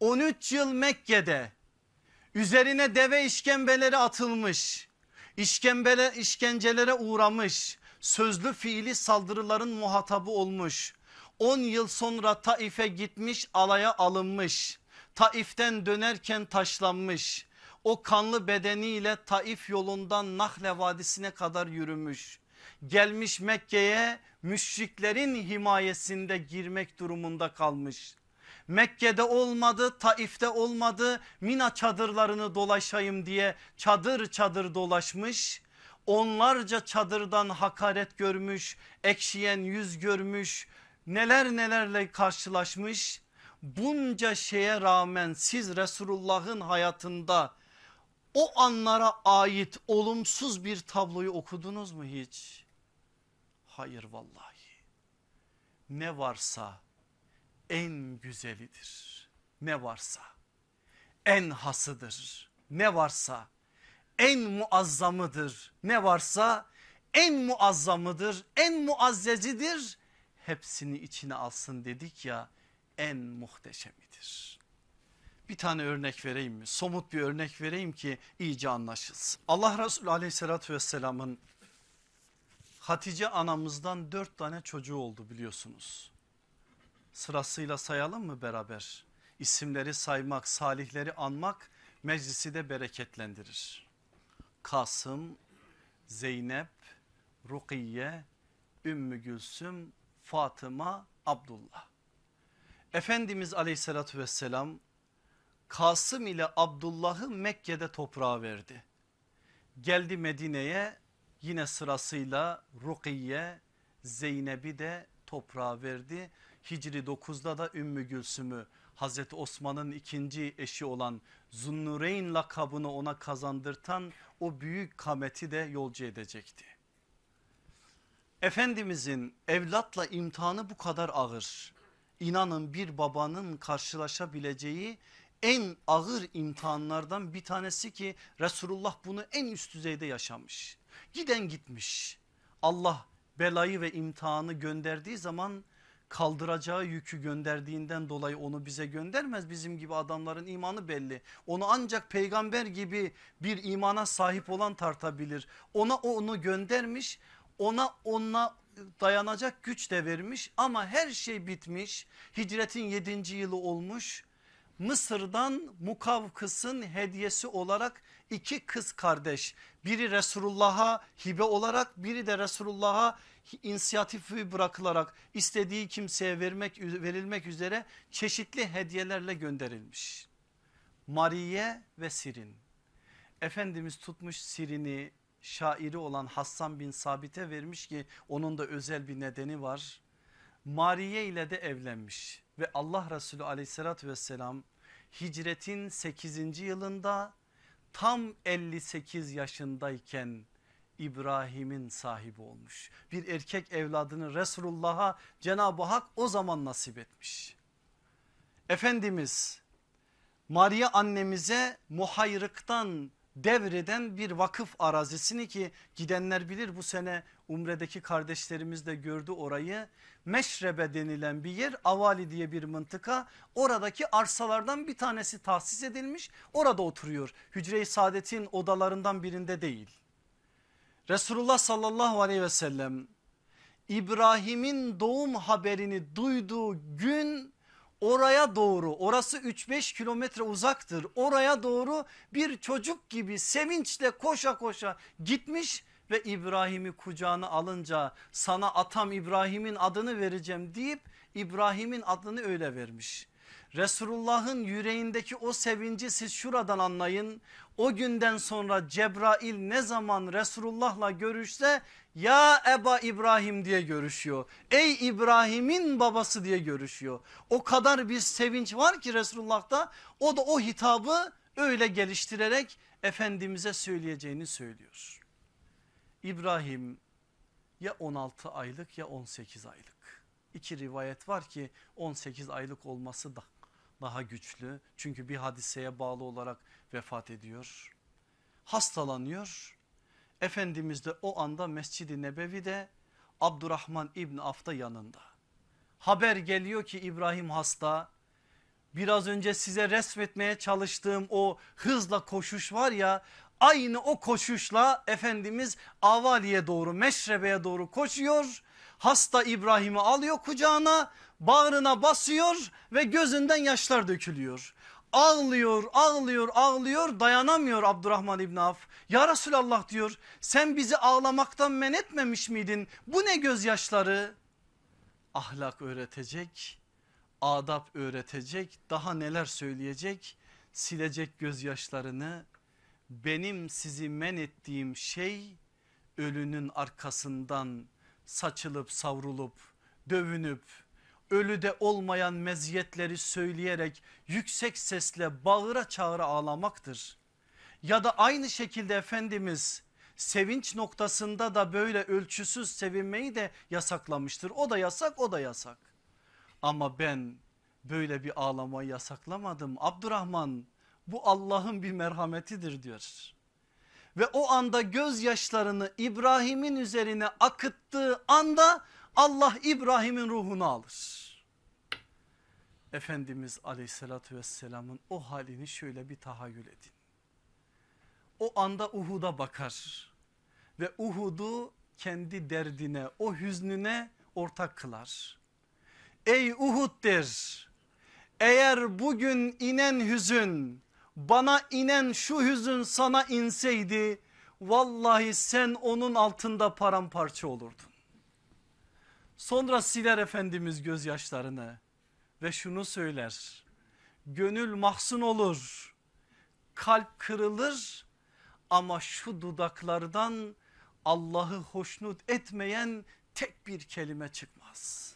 13 yıl Mekke'de üzerine deve işkembeleri atılmış, işkembele, işkencelere uğramış, sözlü fiili saldırıların muhatabı olmuş. 10 yıl sonra Taif'e gitmiş alaya alınmış Taif'ten dönerken taşlanmış. O kanlı bedeniyle Taif yolundan Nahle Vadisi'ne kadar yürümüş. Gelmiş Mekke'ye müşriklerin himayesinde girmek durumunda kalmış. Mekke'de olmadı Taif'te olmadı Mina çadırlarını dolaşayım diye çadır çadır dolaşmış. Onlarca çadırdan hakaret görmüş ekşiyen yüz görmüş neler nelerle karşılaşmış bunca şeye rağmen siz Resulullah'ın hayatında o anlara ait olumsuz bir tabloyu okudunuz mu hiç? Hayır vallahi. Ne varsa en güzelidir. Ne varsa en hasıdır. Ne varsa en muazzamıdır. Ne varsa en muazzamıdır, en muazzezidir. Hepsini içine alsın dedik ya en muhteşemidir. Bir tane örnek vereyim mi? Somut bir örnek vereyim ki iyice anlaşılsın. Allah Resulü aleyhissalatü vesselamın Hatice anamızdan dört tane çocuğu oldu biliyorsunuz. Sırasıyla sayalım mı beraber? İsimleri saymak, salihleri anmak meclisi de bereketlendirir. Kasım, Zeynep, Rukiye, Ümmü Gülsüm, Fatıma, Abdullah. Efendimiz aleyhissalatü vesselam Kasım ile Abdullah'ı Mekke'de toprağa verdi. Geldi Medine'ye yine sırasıyla Rukiye, Zeynep'i de toprağa verdi. Hicri 9'da da Ümmü Gülsüm'ü Hazreti Osman'ın ikinci eşi olan Zunnureyn lakabını ona kazandırtan o büyük kameti de yolcu edecekti. Efendimizin evlatla imtihanı bu kadar ağır. İnanın bir babanın karşılaşabileceği en ağır imtihanlardan bir tanesi ki Resulullah bunu en üst düzeyde yaşamış. Giden gitmiş. Allah belayı ve imtihanı gönderdiği zaman kaldıracağı yükü gönderdiğinden dolayı onu bize göndermez. Bizim gibi adamların imanı belli. Onu ancak peygamber gibi bir imana sahip olan tartabilir. Ona onu göndermiş ona ona dayanacak güç de vermiş ama her şey bitmiş. Hicretin 7. yılı olmuş. Mısır'dan Mukavkıs'ın hediyesi olarak iki kız kardeş biri Resulullah'a hibe olarak biri de Resulullah'a inisiyatifi bırakılarak istediği kimseye vermek verilmek üzere çeşitli hediyelerle gönderilmiş. Mariye ve Sirin. Efendimiz tutmuş Sirin'i şairi olan Hassan bin Sabit'e vermiş ki onun da özel bir nedeni var. Mariye ile de evlenmiş ve Allah Resulü aleyhissalatü vesselam hicretin 8. yılında tam 58 yaşındayken İbrahim'in sahibi olmuş. Bir erkek evladını Resulullah'a Cenab-ı Hak o zaman nasip etmiş. Efendimiz Maria annemize muhayrıktan devreden bir vakıf arazisini ki gidenler bilir bu sene Umre'deki kardeşlerimiz de gördü orayı. Meşrebe denilen bir yer Avali diye bir mıntıka oradaki arsalardan bir tanesi tahsis edilmiş orada oturuyor. Hücre-i Saadet'in odalarından birinde değil. Resulullah sallallahu aleyhi ve sellem İbrahim'in doğum haberini duyduğu gün oraya doğru orası 3-5 kilometre uzaktır oraya doğru bir çocuk gibi sevinçle koşa koşa gitmiş ve İbrahim'i kucağına alınca sana atam İbrahim'in adını vereceğim deyip İbrahim'in adını öyle vermiş. Resulullah'ın yüreğindeki o sevinci siz şuradan anlayın. O günden sonra Cebrail ne zaman Resulullah'la görüşse ya Eba İbrahim diye görüşüyor. Ey İbrahim'in babası diye görüşüyor. O kadar bir sevinç var ki Resulullah'ta o da o hitabı öyle geliştirerek Efendimiz'e söyleyeceğini söylüyor. İbrahim ya 16 aylık ya 18 aylık. İki rivayet var ki 18 aylık olması da daha güçlü. Çünkü bir hadiseye bağlı olarak vefat ediyor. Hastalanıyor. Efendimiz de o anda Mescid-i Nebevi'de Abdurrahman İbni Af'ta yanında. Haber geliyor ki İbrahim hasta. Biraz önce size resmetmeye çalıştığım o hızla koşuş var ya aynı o koşuşla Efendimiz Avali'ye doğru Meşrebe'ye doğru koşuyor. Hasta İbrahim'i alıyor kucağına bağrına basıyor ve gözünden yaşlar dökülüyor. Ağlıyor ağlıyor ağlıyor dayanamıyor Abdurrahman İbn Af. Ya Resulallah diyor sen bizi ağlamaktan men etmemiş miydin? Bu ne gözyaşları? Ahlak öğretecek, adap öğretecek, daha neler söyleyecek? Silecek gözyaşlarını. Benim sizi men ettiğim şey ölünün arkasından saçılıp savrulup dövünüp ölüde olmayan meziyetleri söyleyerek yüksek sesle bağıra çağıra ağlamaktır. Ya da aynı şekilde Efendimiz sevinç noktasında da böyle ölçüsüz sevinmeyi de yasaklamıştır. O da yasak o da yasak. Ama ben böyle bir ağlamayı yasaklamadım. Abdurrahman bu Allah'ın bir merhametidir diyor. Ve o anda gözyaşlarını İbrahim'in üzerine akıttığı anda Allah İbrahim'in ruhunu alır. Efendimiz aleyhissalatü vesselamın o halini şöyle bir tahayyül edin. O anda Uhud'a bakar ve Uhud'u kendi derdine o hüznüne ortak kılar. Ey Uhud der eğer bugün inen hüzün bana inen şu hüzün sana inseydi vallahi sen onun altında paramparça olurdun. Sonra siler Efendimiz gözyaşlarını ve şunu söyler. Gönül mahzun olur, kalp kırılır ama şu dudaklardan Allah'ı hoşnut etmeyen tek bir kelime çıkmaz.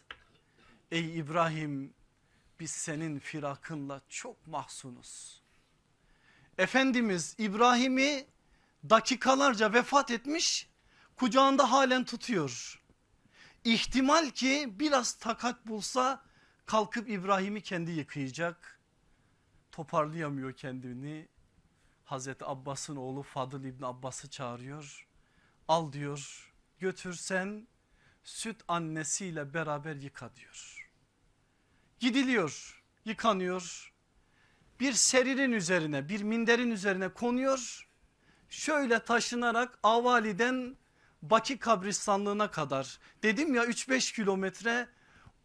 Ey İbrahim biz senin firakınla çok mahzunuz. Efendimiz İbrahim'i dakikalarca vefat etmiş kucağında halen tutuyor. İhtimal ki biraz takat bulsa kalkıp İbrahim'i kendi yıkayacak. Toparlayamıyor kendini. Hazreti Abbas'ın oğlu Fadıl İbni Abbas'ı çağırıyor. Al diyor götürsen süt annesiyle beraber yıka diyor. Gidiliyor yıkanıyor bir seririn üzerine bir minderin üzerine konuyor. Şöyle taşınarak Avali'den Baki kabristanlığına kadar dedim ya 3-5 kilometre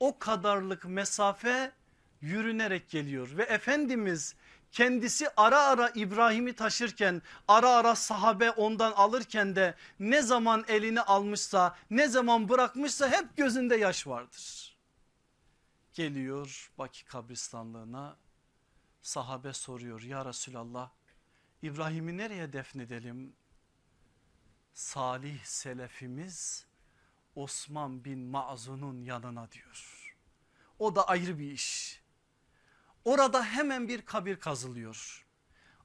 o kadarlık mesafe yürünerek geliyor ve Efendimiz kendisi ara ara İbrahim'i taşırken ara ara sahabe ondan alırken de ne zaman elini almışsa ne zaman bırakmışsa hep gözünde yaş vardır. Geliyor Baki kabristanlığına sahabe soruyor ya Resulallah İbrahim'i nereye defnedelim? Salih selefimiz Osman bin Ma'zun'un yanına diyor. O da ayrı bir iş. Orada hemen bir kabir kazılıyor.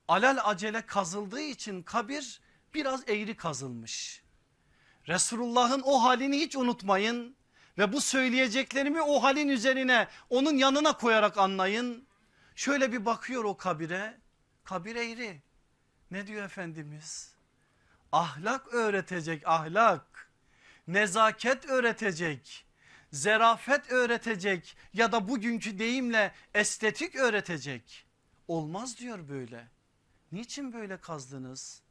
Alal acele kazıldığı için kabir biraz eğri kazılmış. Resulullah'ın o halini hiç unutmayın ve bu söyleyeceklerimi o halin üzerine onun yanına koyarak anlayın. Şöyle bir bakıyor o kabire. Kabir eğri. Ne diyor Efendimiz? Ahlak öğretecek ahlak. Nezaket öğretecek. Zerafet öğretecek ya da bugünkü deyimle estetik öğretecek. Olmaz diyor böyle. Niçin böyle kazdınız?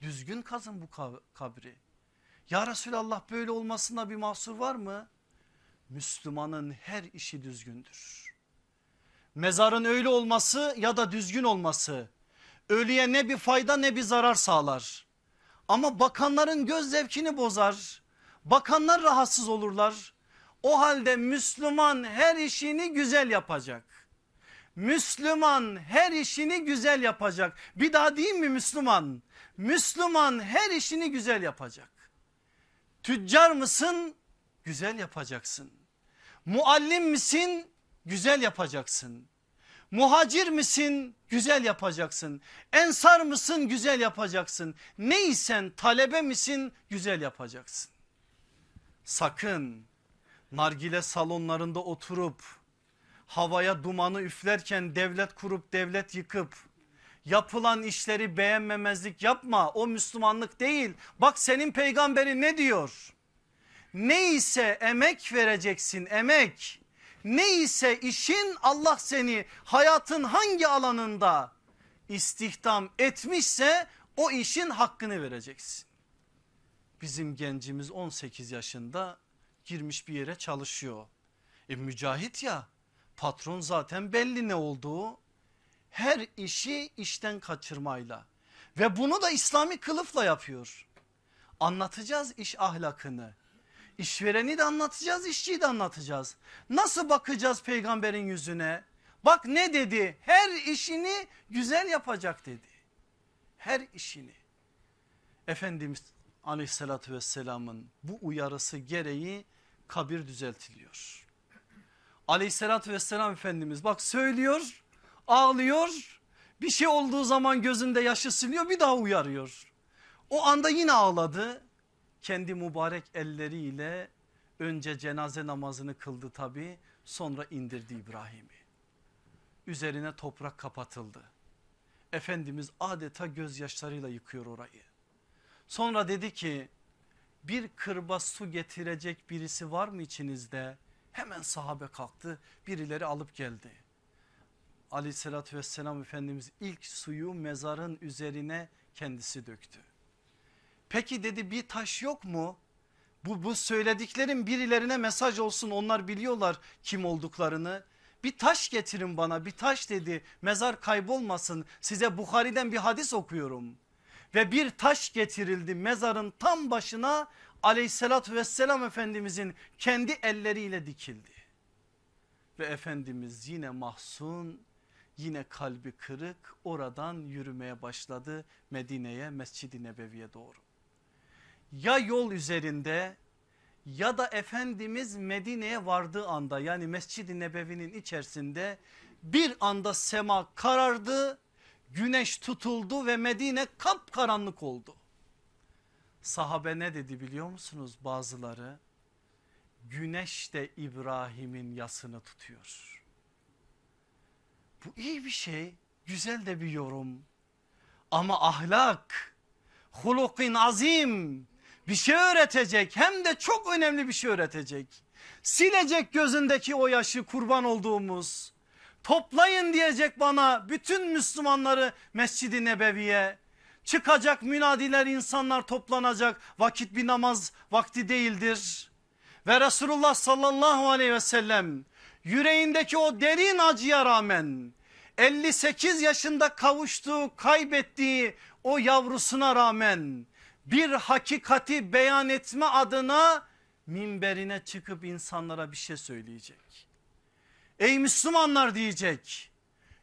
Düzgün kazın bu kabri. Ya Resulallah böyle olmasında bir mahsur var mı? Müslümanın her işi düzgündür. Mezarın öyle olması ya da düzgün olması ölüye ne bir fayda ne bir zarar sağlar. Ama bakanların göz zevkini bozar. Bakanlar rahatsız olurlar. O halde Müslüman her işini güzel yapacak. Müslüman her işini güzel yapacak. Bir daha diyeyim mi Müslüman? Müslüman her işini güzel yapacak. Tüccar mısın? Güzel yapacaksın. Muallim misin? Güzel yapacaksın. Muhacir misin? Güzel yapacaksın. Ensar mısın? Güzel yapacaksın. Neysen talebe misin? Güzel yapacaksın. Sakın nargile salonlarında oturup havaya dumanı üflerken devlet kurup devlet yıkıp yapılan işleri beğenmemezlik yapma o Müslümanlık değil. Bak senin peygamberin ne diyor? Neyse emek vereceksin emek. Neyse işin Allah seni hayatın hangi alanında istihdam etmişse o işin hakkını vereceksin. Bizim gencimiz 18 yaşında girmiş bir yere çalışıyor. E mücahit ya patron zaten belli ne olduğu her işi işten kaçırmayla ve bunu da İslami kılıfla yapıyor. Anlatacağız iş ahlakını. İşvereni de anlatacağız, işçiyi de anlatacağız. Nasıl bakacağız peygamberin yüzüne? Bak ne dedi? Her işini güzel yapacak dedi. Her işini. Efendimiz aleyhissalatü vesselamın bu uyarısı gereği kabir düzeltiliyor. Aleyhissalatü vesselam Efendimiz bak söylüyor ağlıyor bir şey olduğu zaman gözünde yaşı siliyor bir daha uyarıyor. O anda yine ağladı kendi mübarek elleriyle önce cenaze namazını kıldı tabi sonra indirdi İbrahim'i. Üzerine toprak kapatıldı. Efendimiz adeta gözyaşlarıyla yıkıyor orayı. Sonra dedi ki bir kırba su getirecek birisi var mı içinizde? Hemen sahabe kalktı birileri alıp geldi. aleyhissalatü vesselam Efendimiz ilk suyu mezarın üzerine kendisi döktü. Peki dedi bir taş yok mu? Bu, bu söylediklerim birilerine mesaj olsun onlar biliyorlar kim olduklarını. Bir taş getirin bana bir taş dedi mezar kaybolmasın size Bukhari'den bir hadis okuyorum. Ve bir taş getirildi mezarın tam başına aleyhissalatü vesselam Efendimizin kendi elleriyle dikildi. Ve Efendimiz yine mahzun yine kalbi kırık oradan yürümeye başladı Medine'ye Mescid-i Nebevi'ye doğru. Ya yol üzerinde ya da Efendimiz Medine'ye vardığı anda yani Mescid-i Nebevi'nin içerisinde bir anda sema karardı güneş tutuldu ve Medine kapkaranlık oldu. Sahabe ne dedi biliyor musunuz bazıları? Güneş de İbrahim'in yasını tutuyor. Bu iyi bir şey güzel de bir yorum ama ahlak hulukin azim bir şey öğretecek hem de çok önemli bir şey öğretecek. Silecek gözündeki o yaşı kurban olduğumuz toplayın diyecek bana bütün Müslümanları Mescid-i Nebevi'ye çıkacak münadiler insanlar toplanacak vakit bir namaz vakti değildir. Ve Resulullah sallallahu aleyhi ve sellem yüreğindeki o derin acıya rağmen 58 yaşında kavuştuğu kaybettiği o yavrusuna rağmen bir hakikati beyan etme adına minberine çıkıp insanlara bir şey söyleyecek. Ey Müslümanlar diyecek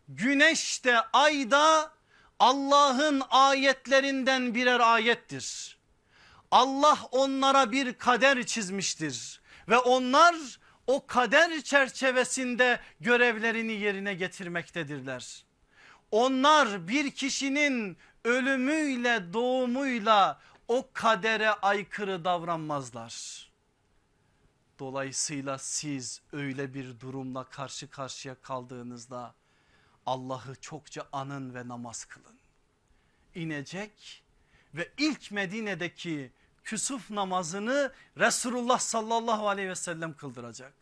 güneş de ay da Allah'ın ayetlerinden birer ayettir. Allah onlara bir kader çizmiştir ve onlar o kader çerçevesinde görevlerini yerine getirmektedirler. Onlar bir kişinin ölümüyle doğumuyla o kadere aykırı davranmazlar. Dolayısıyla siz öyle bir durumla karşı karşıya kaldığınızda Allah'ı çokça anın ve namaz kılın. İnecek ve ilk Medine'deki küsuf namazını Resulullah sallallahu aleyhi ve sellem kıldıracak.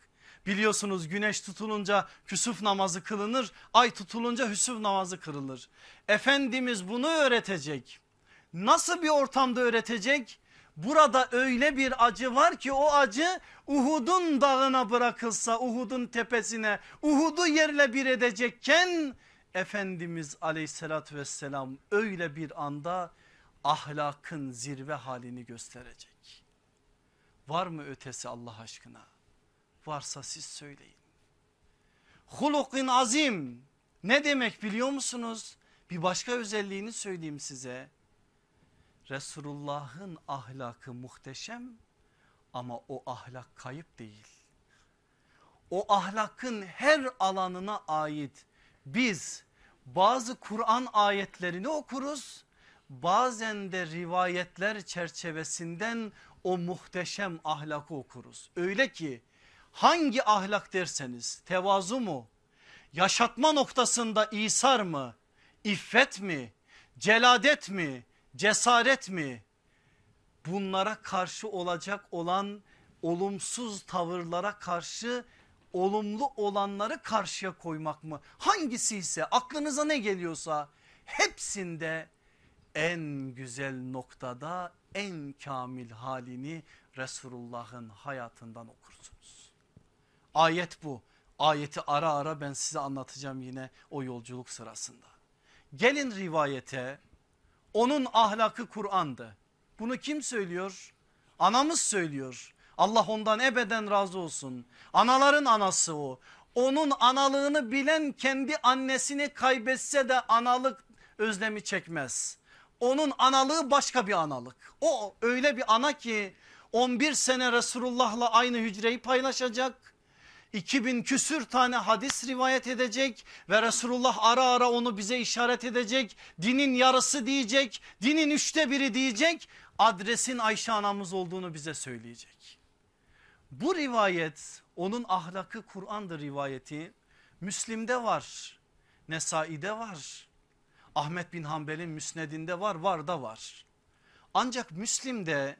Biliyorsunuz güneş tutulunca küsuf namazı kılınır, ay tutulunca hüsuf namazı kırılır. Efendimiz bunu öğretecek. Nasıl bir ortamda öğretecek? Burada öyle bir acı var ki o acı Uhud'un dağına bırakılsa Uhud'un tepesine Uhud'u yerle bir edecekken Efendimiz aleyhissalatü vesselam öyle bir anda ahlakın zirve halini gösterecek. Var mı ötesi Allah aşkına? Varsa siz söyleyin. Hulukin azim ne demek biliyor musunuz? Bir başka özelliğini söyleyeyim size. Resulullah'ın ahlakı muhteşem ama o ahlak kayıp değil. O ahlakın her alanına ait biz bazı Kur'an ayetlerini okuruz. Bazen de rivayetler çerçevesinden o muhteşem ahlakı okuruz. Öyle ki hangi ahlak derseniz tevazu mu? Yaşatma noktasında isar mı? İffet mi? Celadet mi? Cesaret mi? Bunlara karşı olacak olan olumsuz tavırlara karşı olumlu olanları karşıya koymak mı? Hangisi ise aklınıza ne geliyorsa hepsinde en güzel noktada en kamil halini Resulullah'ın hayatından okursunuz. Ayet bu. Ayeti ara ara ben size anlatacağım yine o yolculuk sırasında. Gelin rivayete onun ahlakı Kur'an'dı. Bunu kim söylüyor? Anamız söylüyor. Allah ondan ebeden razı olsun. Anaların anası o. Onun analığını bilen kendi annesini kaybetse de analık özlemi çekmez. Onun analığı başka bir analık. O öyle bir ana ki 11 sene Resulullah'la aynı hücreyi paylaşacak 2000 küsür tane hadis rivayet edecek ve Resulullah ara ara onu bize işaret edecek. Dinin yarısı diyecek, dinin üçte biri diyecek. Adresin Ayşe anamız olduğunu bize söyleyecek. Bu rivayet onun ahlakı Kur'an'dır rivayeti. Müslim'de var, Nesai'de var. Ahmet bin Hanbel'in müsnedinde var, var da var. Ancak Müslim'de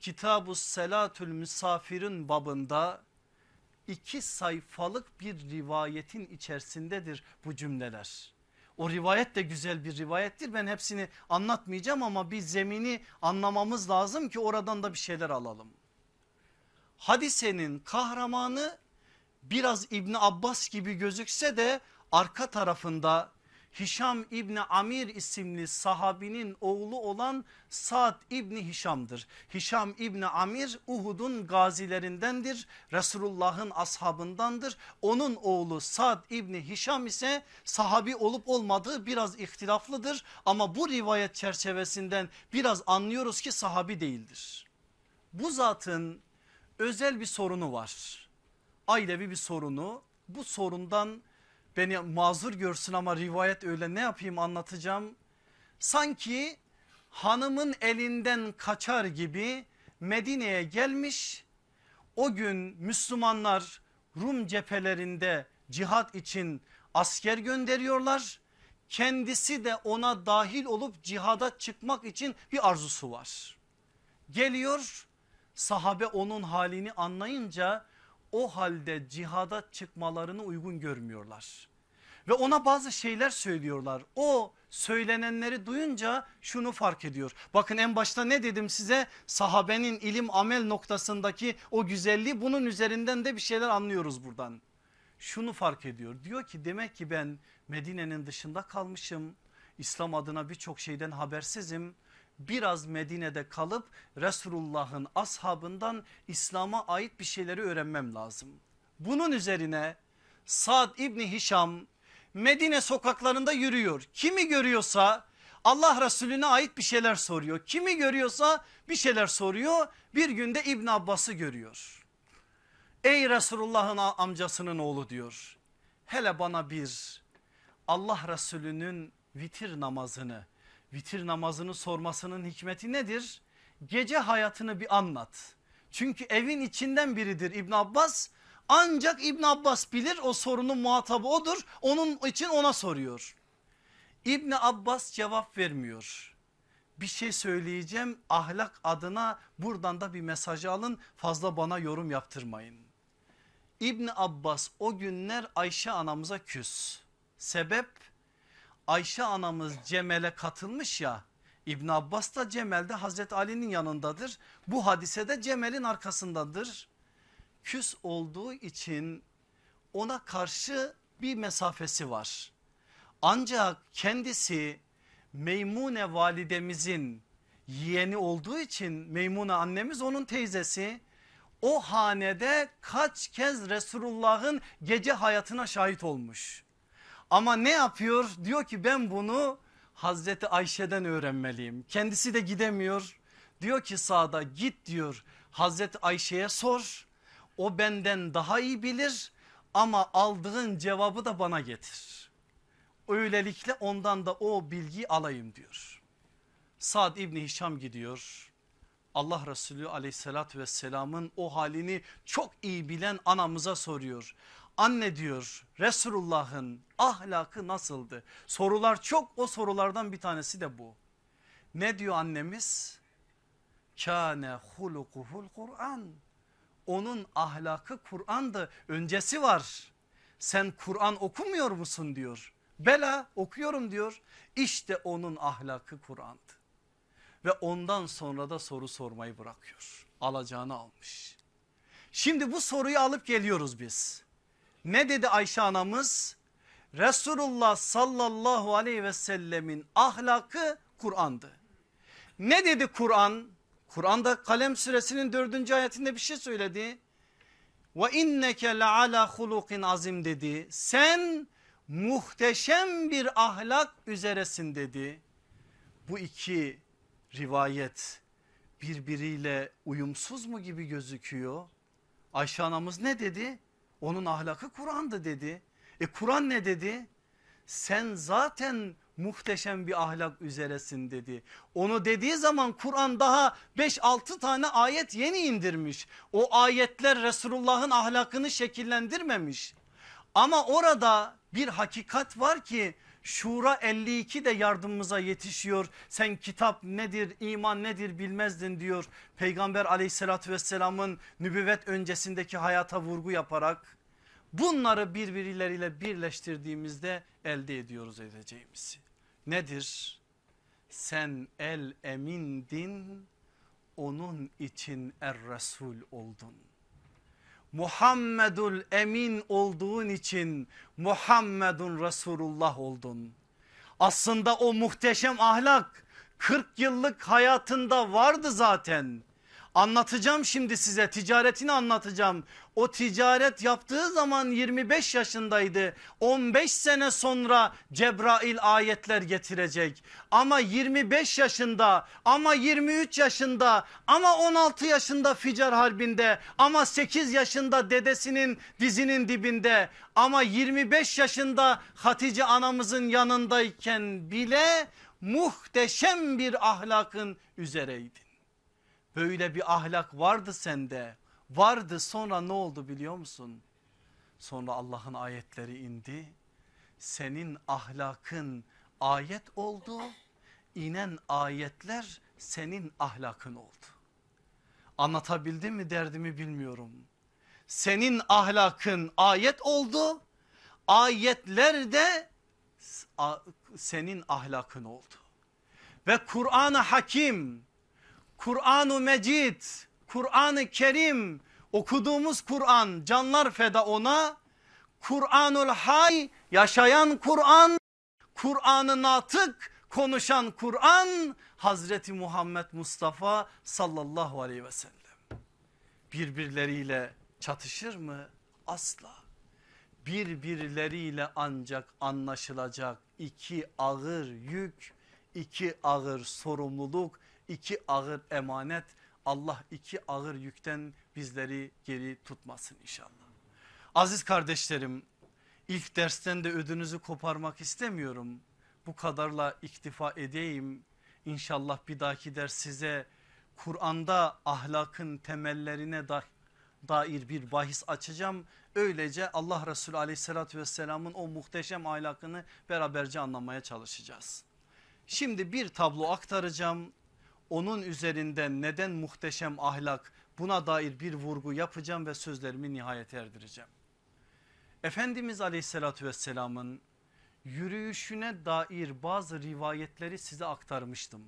Kitab-ı Selatül Misafir'in babında iki sayfalık bir rivayetin içerisindedir bu cümleler. O rivayet de güzel bir rivayettir. Ben hepsini anlatmayacağım ama bir zemini anlamamız lazım ki oradan da bir şeyler alalım. Hadisenin kahramanı biraz İbni Abbas gibi gözükse de arka tarafında Hişam İbni Amir isimli sahabinin oğlu olan Sa'd İbni Hişam'dır. Hişam İbni Amir Uhud'un gazilerindendir. Resulullah'ın ashabındandır. Onun oğlu Sa'd İbni Hişam ise sahabi olup olmadığı biraz ihtilaflıdır. Ama bu rivayet çerçevesinden biraz anlıyoruz ki sahabi değildir. Bu zatın özel bir sorunu var. Ailevi bir sorunu. Bu sorundan beni mazur görsün ama rivayet öyle ne yapayım anlatacağım. Sanki hanımın elinden kaçar gibi Medine'ye gelmiş. O gün Müslümanlar Rum cephelerinde cihat için asker gönderiyorlar. Kendisi de ona dahil olup cihada çıkmak için bir arzusu var. Geliyor sahabe onun halini anlayınca o halde cihada çıkmalarını uygun görmüyorlar. Ve ona bazı şeyler söylüyorlar. O söylenenleri duyunca şunu fark ediyor. Bakın en başta ne dedim size sahabenin ilim amel noktasındaki o güzelliği bunun üzerinden de bir şeyler anlıyoruz buradan. Şunu fark ediyor diyor ki demek ki ben Medine'nin dışında kalmışım. İslam adına birçok şeyden habersizim biraz Medine'de kalıp Resulullah'ın ashabından İslam'a ait bir şeyleri öğrenmem lazım. Bunun üzerine Sad İbni Hişam Medine sokaklarında yürüyor. Kimi görüyorsa Allah Resulüne ait bir şeyler soruyor. Kimi görüyorsa bir şeyler soruyor. Bir günde İbn Abbas'ı görüyor. Ey Resulullah'ın amcasının oğlu diyor. Hele bana bir Allah Resulü'nün vitir namazını vitir namazını sormasının hikmeti nedir? Gece hayatını bir anlat. Çünkü evin içinden biridir İbn Abbas. Ancak İbn Abbas bilir o sorunun muhatabı odur. Onun için ona soruyor. İbn Abbas cevap vermiyor. Bir şey söyleyeceğim ahlak adına buradan da bir mesajı alın fazla bana yorum yaptırmayın. İbn Abbas o günler Ayşe anamıza küs. Sebep Ayşe anamız Cemel'e katılmış ya İbn Abbas da Cemel'de Hazreti Ali'nin yanındadır. Bu hadisede Cemel'in arkasındadır. Küs olduğu için ona karşı bir mesafesi var. Ancak kendisi Meymune validemizin yeğeni olduğu için Meymune annemiz onun teyzesi. O hanede kaç kez Resulullah'ın gece hayatına şahit olmuş. Ama ne yapıyor? Diyor ki ben bunu Hazreti Ayşe'den öğrenmeliyim. Kendisi de gidemiyor. Diyor ki sağda git diyor Hazreti Ayşe'ye sor. O benden daha iyi bilir ama aldığın cevabı da bana getir. Öylelikle ondan da o bilgiyi alayım diyor. Sad İbni Hişam gidiyor. Allah Resulü aleyhissalatü vesselamın o halini çok iyi bilen anamıza soruyor. Anne diyor Resulullah'ın ahlakı nasıldı? Sorular çok o sorulardan bir tanesi de bu. Ne diyor annemiz? Kâne hulukuhul Kur'an. Onun ahlakı Kur'an'dı öncesi var. Sen Kur'an okumuyor musun diyor. Bela okuyorum diyor. İşte onun ahlakı Kur'an'dı. Ve ondan sonra da soru sormayı bırakıyor. Alacağını almış. Şimdi bu soruyu alıp geliyoruz biz. Ne dedi Ayşe anamız? Resulullah sallallahu aleyhi ve sellemin ahlakı Kur'an'dı. Ne dedi Kur'an? Kur'an'da kalem suresinin dördüncü ayetinde bir şey söyledi. Ve inneke le ala hulukin azim dedi. Sen muhteşem bir ahlak üzeresin dedi. Bu iki rivayet birbiriyle uyumsuz mu gibi gözüküyor? Ayşe anamız ne dedi? Onun ahlakı Kur'an'dı dedi. E Kur'an ne dedi? Sen zaten muhteşem bir ahlak üzeresin dedi. Onu dediği zaman Kur'an daha 5-6 tane ayet yeni indirmiş. O ayetler Resulullah'ın ahlakını şekillendirmemiş. Ama orada bir hakikat var ki Şura 52 de yardımımıza yetişiyor. Sen kitap nedir iman nedir bilmezdin diyor. Peygamber aleyhissalatü vesselamın nübüvvet öncesindeki hayata vurgu yaparak bunları birbirleriyle birleştirdiğimizde elde ediyoruz edeceğimizi. Nedir? Sen el emindin onun için er Resul oldun. Muhammedul Emin olduğun için Muhammedun Resulullah oldun. Aslında o muhteşem ahlak 40 yıllık hayatında vardı zaten. Anlatacağım şimdi size ticaretini anlatacağım. O ticaret yaptığı zaman 25 yaşındaydı. 15 sene sonra Cebrail ayetler getirecek. Ama 25 yaşında ama 23 yaşında ama 16 yaşında Ficar Harbi'nde ama 8 yaşında dedesinin dizinin dibinde ama 25 yaşında Hatice anamızın yanındayken bile muhteşem bir ahlakın üzereydi. Böyle bir ahlak vardı sende. Vardı sonra ne oldu biliyor musun? Sonra Allah'ın ayetleri indi. Senin ahlakın ayet oldu. İnen ayetler senin ahlakın oldu. Anlatabildim mi derdimi bilmiyorum. Senin ahlakın ayet oldu. Ayetler de senin ahlakın oldu. Ve Kur'an-ı Hakim Kur'an-ı Mecid, Kur'an-ı Kerim okuduğumuz Kur'an canlar feda ona. Kur'anul Hay yaşayan Kur'an, Kur'an'ı natık konuşan Kur'an Hazreti Muhammed Mustafa sallallahu aleyhi ve sellem. Birbirleriyle çatışır mı? Asla. Birbirleriyle ancak anlaşılacak iki ağır yük, iki ağır sorumluluk iki ağır emanet Allah iki ağır yükten bizleri geri tutmasın inşallah. Aziz kardeşlerim ilk dersten de ödünüzü koparmak istemiyorum. Bu kadarla iktifa edeyim. İnşallah bir dahaki ders size Kur'an'da ahlakın temellerine da, dair bir bahis açacağım. Öylece Allah Resulü aleyhissalatü vesselamın o muhteşem ahlakını beraberce anlamaya çalışacağız. Şimdi bir tablo aktaracağım onun üzerinden neden muhteşem ahlak buna dair bir vurgu yapacağım ve sözlerimi nihayet erdireceğim. Efendimiz aleyhissalatü vesselamın yürüyüşüne dair bazı rivayetleri size aktarmıştım.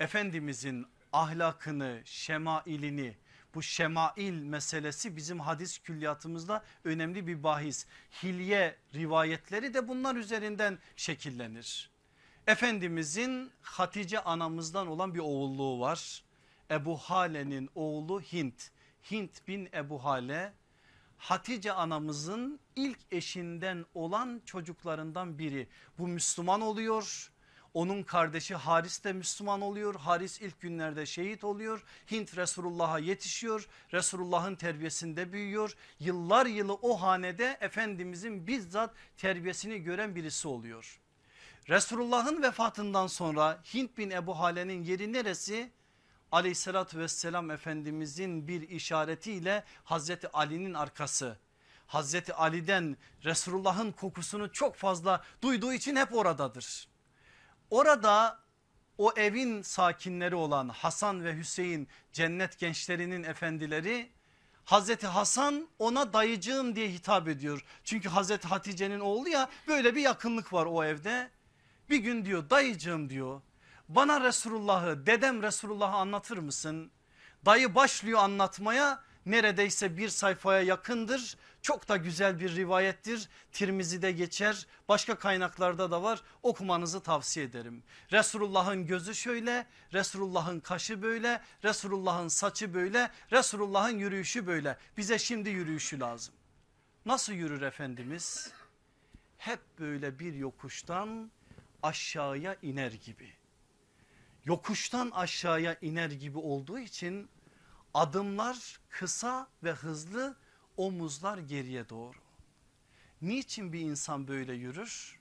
Efendimizin ahlakını, şemailini, bu şemail meselesi bizim hadis külliyatımızda önemli bir bahis. Hilye rivayetleri de bunlar üzerinden şekillenir. Efendimizin Hatice anamızdan olan bir oğulluğu var. Ebu Hale'nin oğlu Hint. Hint bin Ebu Hale Hatice anamızın ilk eşinden olan çocuklarından biri. Bu Müslüman oluyor. Onun kardeşi Haris de Müslüman oluyor. Haris ilk günlerde şehit oluyor. Hint Resulullah'a yetişiyor. Resulullah'ın terbiyesinde büyüyor. Yıllar yılı o hanede Efendimizin bizzat terbiyesini gören birisi oluyor. Resulullah'ın vefatından sonra Hint bin Ebu Hale'nin yeri neresi? Aleyhissalatü vesselam Efendimizin bir işaretiyle Hazreti Ali'nin arkası. Hazreti Ali'den Resulullah'ın kokusunu çok fazla duyduğu için hep oradadır. Orada o evin sakinleri olan Hasan ve Hüseyin cennet gençlerinin efendileri Hazreti Hasan ona dayıcığım diye hitap ediyor. Çünkü Hazreti Hatice'nin oğlu ya böyle bir yakınlık var o evde. Bir gün diyor dayıcığım diyor bana Resulullah'ı dedem Resulullah'ı anlatır mısın? Dayı başlıyor anlatmaya neredeyse bir sayfaya yakındır. Çok da güzel bir rivayettir. Tirmizi'de geçer başka kaynaklarda da var okumanızı tavsiye ederim. Resulullah'ın gözü şöyle Resulullah'ın kaşı böyle Resulullah'ın saçı böyle Resulullah'ın yürüyüşü böyle bize şimdi yürüyüşü lazım. Nasıl yürür Efendimiz? Hep böyle bir yokuştan aşağıya iner gibi. Yokuştan aşağıya iner gibi olduğu için adımlar kısa ve hızlı omuzlar geriye doğru. Niçin bir insan böyle yürür?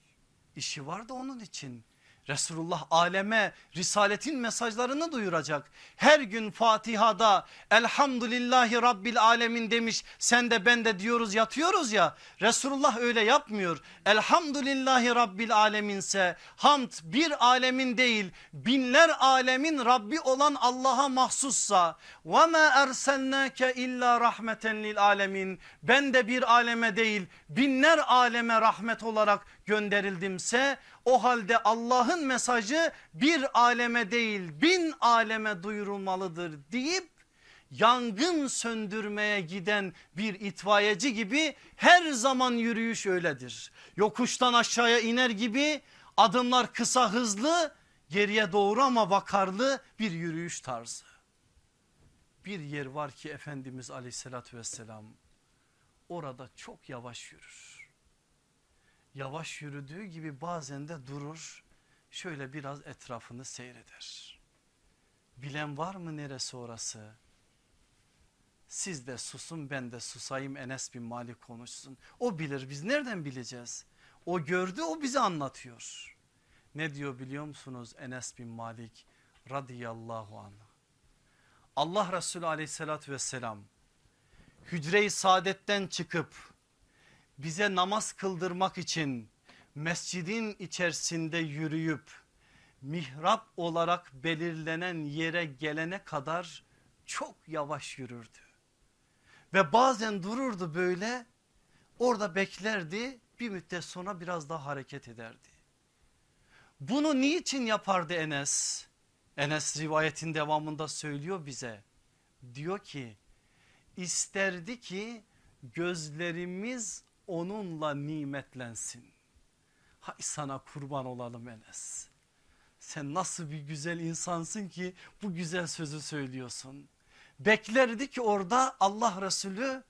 İşi var da onun için. Resulullah aleme risaletin mesajlarını duyuracak. Her gün Fatiha'da elhamdülillahi rabbil alemin demiş. Sen de ben de diyoruz yatıyoruz ya. Resulullah öyle yapmıyor. Elhamdülillahi rabbil aleminse hamd bir alemin değil binler alemin Rabbi olan Allah'a mahsussa. Ve ma erselnake illa rahmeten lil alemin. Ben de bir aleme değil binler aleme rahmet olarak gönderildimse o halde Allah'ın mesajı bir aleme değil bin aleme duyurulmalıdır deyip yangın söndürmeye giden bir itfaiyeci gibi her zaman yürüyüş öyledir. Yokuştan aşağıya iner gibi adımlar kısa hızlı geriye doğru ama vakarlı bir yürüyüş tarzı. Bir yer var ki Efendimiz aleyhissalatü vesselam orada çok yavaş yürür yavaş yürüdüğü gibi bazen de durur şöyle biraz etrafını seyreder. Bilen var mı neresi orası? Siz de susun ben de susayım Enes bin Malik konuşsun. O bilir biz nereden bileceğiz? O gördü o bize anlatıyor. Ne diyor biliyor musunuz Enes bin Malik radıyallahu anh. Allah Resulü aleyhissalatü vesselam hücre-i saadetten çıkıp bize namaz kıldırmak için mescidin içerisinde yürüyüp mihrap olarak belirlenen yere gelene kadar çok yavaş yürürdü. Ve bazen dururdu böyle orada beklerdi bir müddet sonra biraz daha hareket ederdi. Bunu niçin yapardı Enes? Enes rivayetin devamında söylüyor bize. Diyor ki isterdi ki gözlerimiz onunla nimetlensin. Hay sana kurban olalım Enes. Sen nasıl bir güzel insansın ki bu güzel sözü söylüyorsun. Beklerdi ki orada Allah Resulü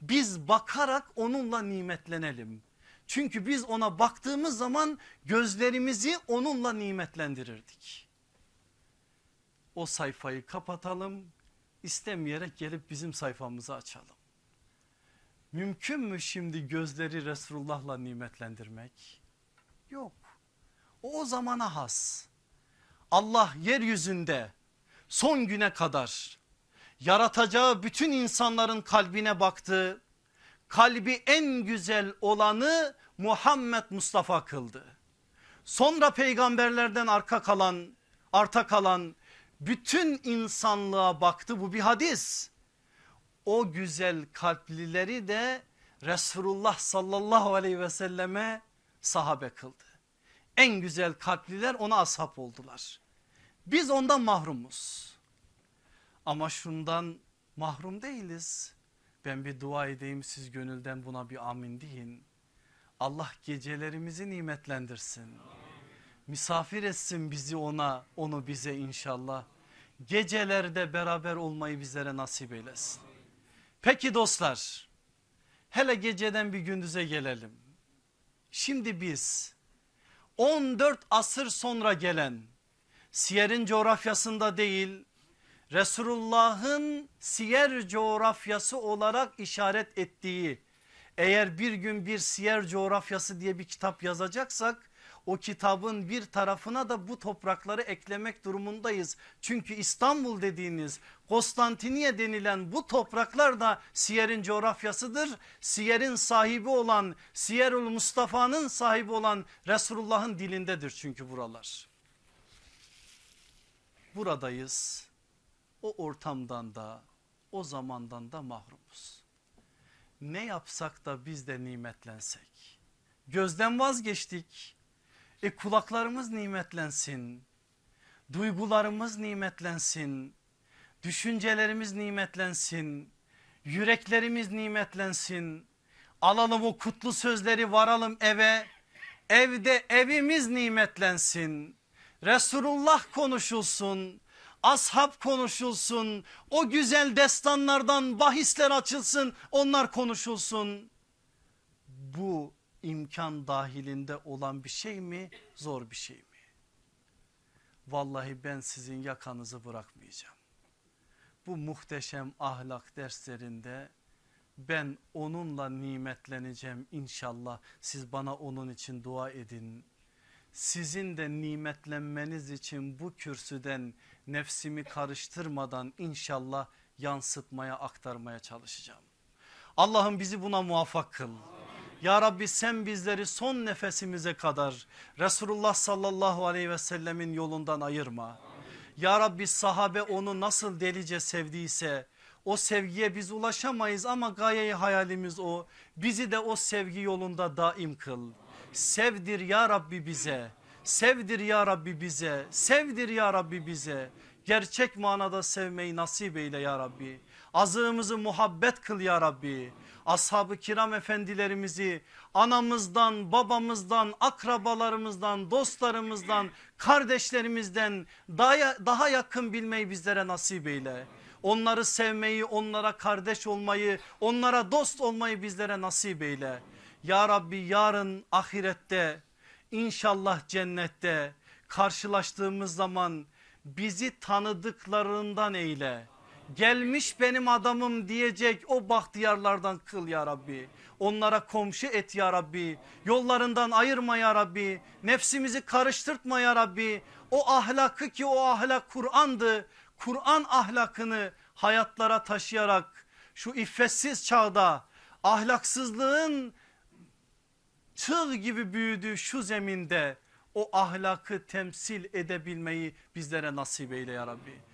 biz bakarak onunla nimetlenelim. Çünkü biz ona baktığımız zaman gözlerimizi onunla nimetlendirirdik. O sayfayı kapatalım istemeyerek gelip bizim sayfamızı açalım. Mümkün mü şimdi gözleri Resulullah'la nimetlendirmek? Yok. O o zamana has. Allah yeryüzünde son güne kadar yaratacağı bütün insanların kalbine baktı. Kalbi en güzel olanı Muhammed Mustafa kıldı. Sonra peygamberlerden arka kalan, arta kalan bütün insanlığa baktı bu bir hadis o güzel kalplileri de Resulullah sallallahu aleyhi ve selleme sahabe kıldı. En güzel kalpliler ona ashab oldular. Biz ondan mahrumuz. Ama şundan mahrum değiliz. Ben bir dua edeyim siz gönülden buna bir amin deyin. Allah gecelerimizi nimetlendirsin. Misafir etsin bizi ona, onu bize inşallah. Gecelerde beraber olmayı bizlere nasip eylesin. Peki dostlar hele geceden bir gündüze gelelim. Şimdi biz 14 asır sonra gelen Siyer'in coğrafyasında değil Resulullah'ın siyer coğrafyası olarak işaret ettiği eğer bir gün bir siyer coğrafyası diye bir kitap yazacaksak o kitabın bir tarafına da bu toprakları eklemek durumundayız. Çünkü İstanbul dediğiniz Konstantiniye denilen bu topraklar da Siyer'in coğrafyasıdır. Siyer'in sahibi olan Siyerul Mustafa'nın sahibi olan Resulullah'ın dilindedir çünkü buralar. Buradayız. O ortamdan da o zamandan da mahrumuz. Ne yapsak da biz de nimetlensek. Gözden vazgeçtik. E kulaklarımız nimetlensin. Duygularımız nimetlensin. Düşüncelerimiz nimetlensin. Yüreklerimiz nimetlensin. Alalım o kutlu sözleri varalım eve. Evde evimiz nimetlensin. Resulullah konuşulsun. Ashab konuşulsun. O güzel destanlardan bahisler açılsın. Onlar konuşulsun. Bu imkan dahilinde olan bir şey mi zor bir şey mi? Vallahi ben sizin yakanızı bırakmayacağım. Bu muhteşem ahlak derslerinde ben onunla nimetleneceğim inşallah. Siz bana onun için dua edin. sizin de nimetlenmeniz için bu kürsüden nefsimi karıştırmadan inşallah yansıtmaya aktarmaya çalışacağım. Allah'ım bizi buna muvaffak kıl. Ya Rabbi sen bizleri son nefesimize kadar Resulullah sallallahu aleyhi ve sellemin yolundan ayırma. Ya Rabbi sahabe onu nasıl delice sevdiyse o sevgiye biz ulaşamayız ama gayeyi hayalimiz o. Bizi de o sevgi yolunda daim kıl. Sevdir ya Rabbi bize. Sevdir ya Rabbi bize. Sevdir ya Rabbi bize. Gerçek manada sevmeyi nasip eyle ya Rabbi. Azığımızı muhabbet kıl ya Rabbi. Ashab-ı kiram efendilerimizi anamızdan, babamızdan, akrabalarımızdan, dostlarımızdan, kardeşlerimizden daha, daha yakın bilmeyi bizlere nasip eyle. Onları sevmeyi, onlara kardeş olmayı, onlara dost olmayı bizlere nasip eyle. Ya Rabbi yarın ahirette inşallah cennette karşılaştığımız zaman bizi tanıdıklarından eyle. Gelmiş benim adamım diyecek o bahtiyarlardan kıl ya Rabbi. Onlara komşu et ya Rabbi. Yollarından ayırma ya Rabbi. Nefsimizi karıştırtma ya Rabbi. O ahlakı ki o ahlak Kur'an'dı. Kur'an ahlakını hayatlara taşıyarak şu iffetsiz çağda ahlaksızlığın çığ gibi büyüdüğü şu zeminde o ahlakı temsil edebilmeyi bizlere nasip eyle ya Rabbi.